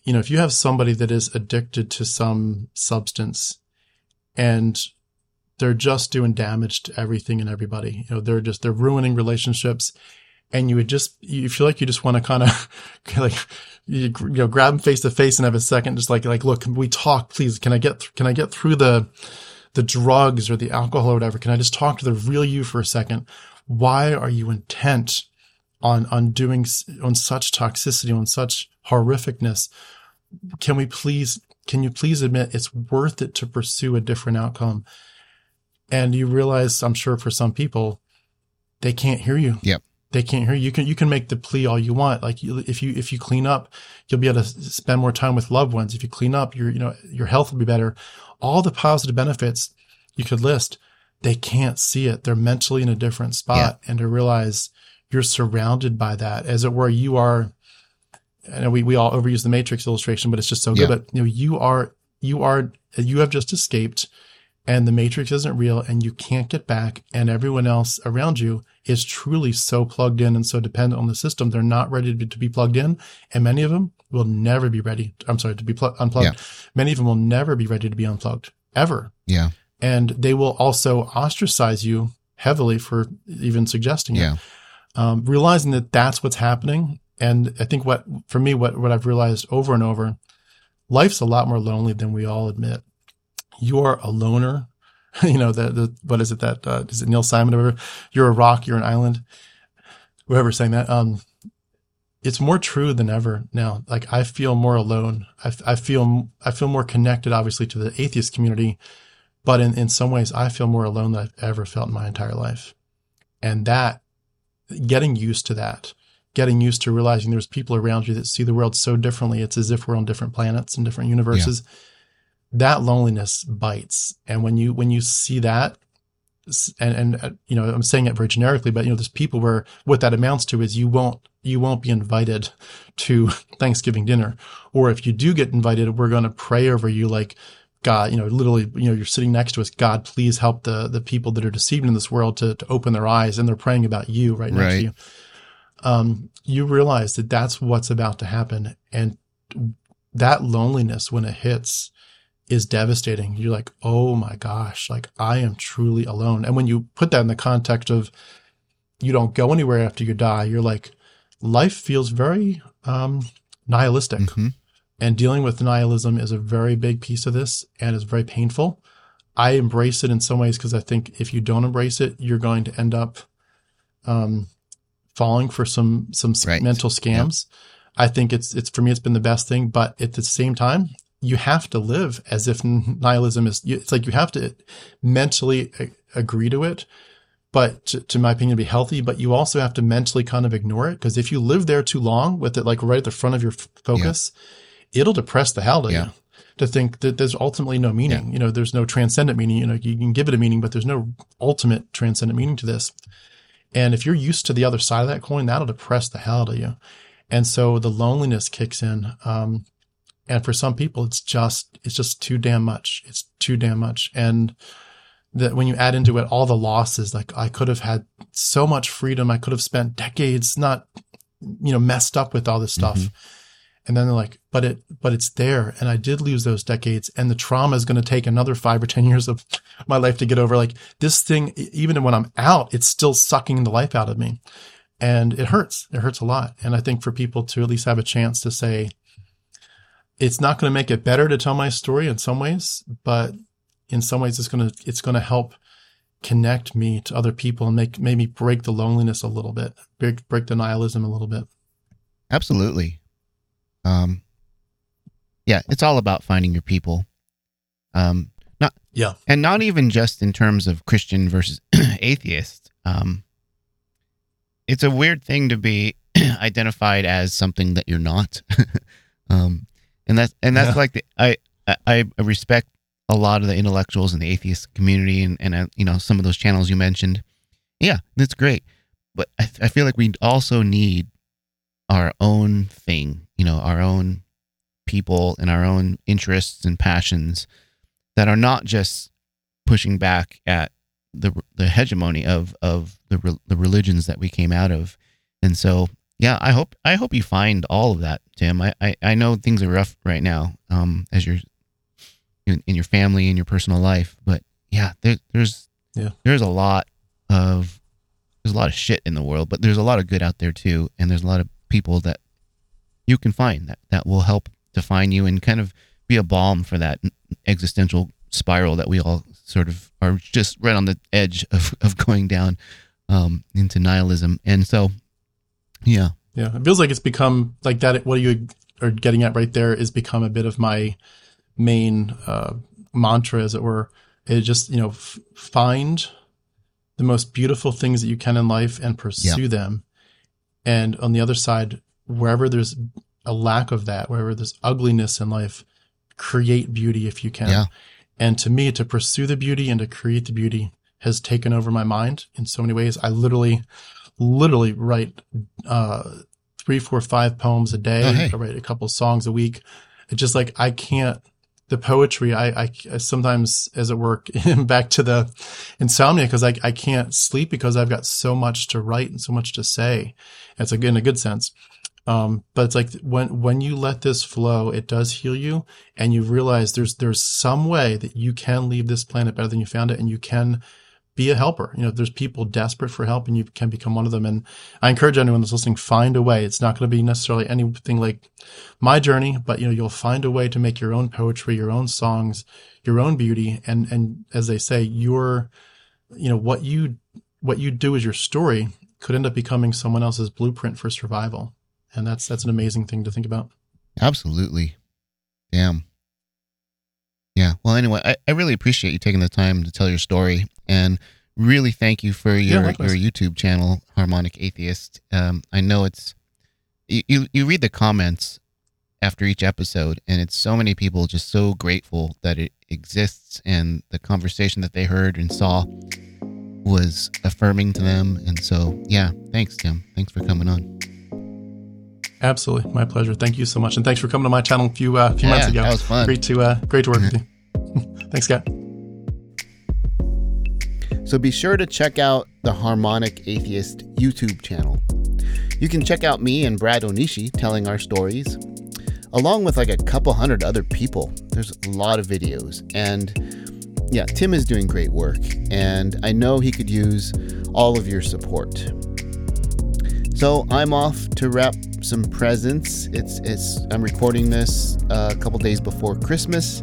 you know if you have somebody that is addicted to some substance and they're just doing damage to everything and everybody you know they're just they're ruining relationships and you would just you feel like you just want to kind of [LAUGHS] like you, you know grab them face to face and have a second just like like look can we talk please? Can i get th- can i get through the the drugs or the alcohol or whatever can i just talk to the real you for a second? Why are you intent on on doing on such toxicity on such horrificness? Can we please can you please admit it's worth it to pursue a different outcome? And you realize i'm sure for some people they can't hear you. Yep. they can't hear you. you can you can make the plea all you want. Like you, if you if you clean up you'll be able to spend more time with loved ones. If you clean up your you know your health will be better all the positive benefits you could list they can't see it. They're mentally in a different spot. And to realize you're surrounded by that. As it were you are I know we, we all overuse the matrix illustration but it's just so good Yeah. but you know you are you are you have just escaped and the matrix isn't real and you can't get back and everyone else around you is truly so plugged in and so dependent on the system. They're not ready to be, to be plugged in. And many of them will never be ready i'm sorry to be pl- unplugged Yeah. many of them will never be ready to be unplugged ever yeah, and they will also ostracize you heavily for even suggesting it um, realizing that that's what's happening. And I think what, for me, what, what I've realized over and over, life's a lot more lonely than we all admit. You are a loner. [LAUGHS] you know, the, the, what is it that, uh, is it Neil Simon or whatever? You're a rock, you're an island. Whoever's saying that. Um, it's more true than ever now. Like I feel more alone. I, I feel, I feel more connected, obviously, to the atheist community, but in, in some ways, I feel more alone than I've ever felt in my entire life. And that getting used to that, getting used to realizing there's people around you that see the world so differently. It's as if we're on different planets and different universes. That loneliness bites. And when you, when you see that, and, and, uh, you know, I'm saying it very generically, but you know, there's people where what that amounts to is you won't, you won't be invited to Thanksgiving dinner. Or if you do get invited, we're going to pray over you like, God, you know, literally, you know, you're sitting next to us. God, please help the the people that are deceived in this world to to open their eyes, and they're praying about you right next Right. to you. Um, you realize that that's what's about to happen, and that loneliness when it hits is devastating. You're like, oh my gosh, like I am truly alone. And when you put that in the context of you don't go anywhere after you die, you're like, life feels very um, nihilistic. Mhm. And dealing with nihilism is a very big piece of this and is very painful. I embrace it in some ways because I think if you don't embrace it, you're going to end up um, falling for some some Right. mental scams. I think it's it's for me it's been the best thing. But at the same time, you have to live as if nihilism is. It's like you have to mentally agree to it, but to, to my opinion, be healthy. But you also have to mentally kind of ignore it because if you live there too long with it like right at the front of your focus, yeah. it'll depress the hell out of yeah. you to think that there's ultimately no meaning. Yeah. You know, there's no transcendent meaning. You know, you can give it a meaning, but there's no ultimate transcendent meaning to this. And if you're used to the other side of that coin, that'll depress the hell out of you. And so the loneliness kicks in. Um, and for some people, it's just, it's just too damn much. It's too damn much. And that when you add into it all the losses, like I could have had so much freedom. I could have spent decades not, you know, messed up with all this stuff. Mm-hmm and then they're like, but it, but it's there. And I did lose those decades and the trauma is going to take another five or 10 [LAUGHS] years of my life to get over. Like this thing, even when I'm out, it's still sucking the life out of me and it hurts. It hurts a lot. And I think for people to at least have a chance to say, it's not going to make it better to tell my story in some ways, but in some ways it's going to, it's going to help connect me to other people and make, maybe break the loneliness a little bit, break, break the nihilism a little bit. Absolutely. Um, yeah, it's all about finding your people. Um, not yeah, and not even just in terms of Christian versus [CLEARS THROAT] atheist. Um, it's a weird thing to be [CLEARS THROAT] identified as something that you're not. [LAUGHS] um, and that's and that's yeah. like the I I respect a lot of the intellectuals in the atheist community and and uh, you know some of those channels you mentioned. Yeah, that's great, but I, I feel like we also need our own thing, you know, our own people and our own interests and passions that are not just pushing back at the the hegemony of of the the religions that we came out of. And so, yeah, I hope I hope you find all of that, Tim. I I, I know things are rough right now, um, as you're in, in your family and your personal life, but yeah, there, there's yeah. there's a lot of there's a lot of shit in the world, but there's a lot of good out there too, and there's a lot of people that you can find that, that will help define you and kind of be a balm for that existential spiral that we all sort of are just right on the edge of, of [LAUGHS] going down um, into nihilism. And so, yeah. Yeah. It feels like it's become like that. What you are getting at right there is become a bit of my main uh, mantra, as it were. It just, you know, f- find the most beautiful things that you can in life and pursue yeah. them and on the other side, wherever there's a lack of that, wherever there's ugliness in life, create beauty if you can. Yeah. And to me, to pursue the beauty and to create the beauty has taken over my mind in so many ways. I literally, literally write, uh, three, four, five poems a day. Oh, hey. I write a couple songs a week. It's just like, I can't, the poetry, I, I sometimes, as it work, [LAUGHS] back to the insomnia because I, I can't sleep because I've got so much to write and so much to say. It's a, in a good sense. Um, but it's like when, when you let this flow, it does heal you and you realize there's, there's some way that you can leave this planet better than you found it and you can be a helper. You know, there's people desperate for help and you can become one of them. And I encourage anyone that's listening, find a way. It's not going to be necessarily anything like my journey, but you know, you'll find a way to make your own poetry, your own songs, your own beauty. And, and as they say, your, you know, what you, what you do as your story could end up becoming someone else's blueprint for survival. And that's, that's an amazing thing to think about. Absolutely. Damn. Yeah. Well, anyway, I, I really appreciate you taking the time to tell your story and really thank you for your, yeah, your YouTube channel, Harmonic Atheist. Um, I know it's, you, you read the comments after each episode and it's so many people just so grateful that it exists and the conversation that they heard and saw was affirming to them. And so, yeah, thanks, Tim. Thanks for coming on. Absolutely, my pleasure. Thank you so much, and thanks for coming to my channel a few uh, few yeah, months ago. That was fun. Great to uh, great to work with you. [LAUGHS] thanks, Scott. So be sure to check out the Harmonic Atheist YouTube channel. You can check out me and Brad Onishi telling our stories, along with like a couple hundred other people. There's a lot of videos, and yeah, Tim is doing great work, and I know he could use all of your support. So I'm off to wrap some presents. It's it's I'm recording this uh, a couple days before Christmas.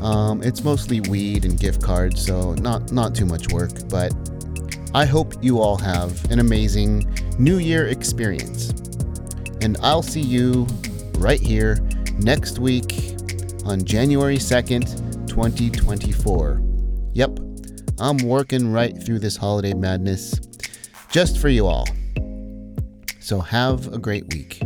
Um, it's mostly weed and gift cards, so not not too much work. But I hope you all have an amazing New Year experience. And I'll see you right here next week on January 2nd, 2024. Yep, I'm working right through this holiday madness just for you all. So have a great week.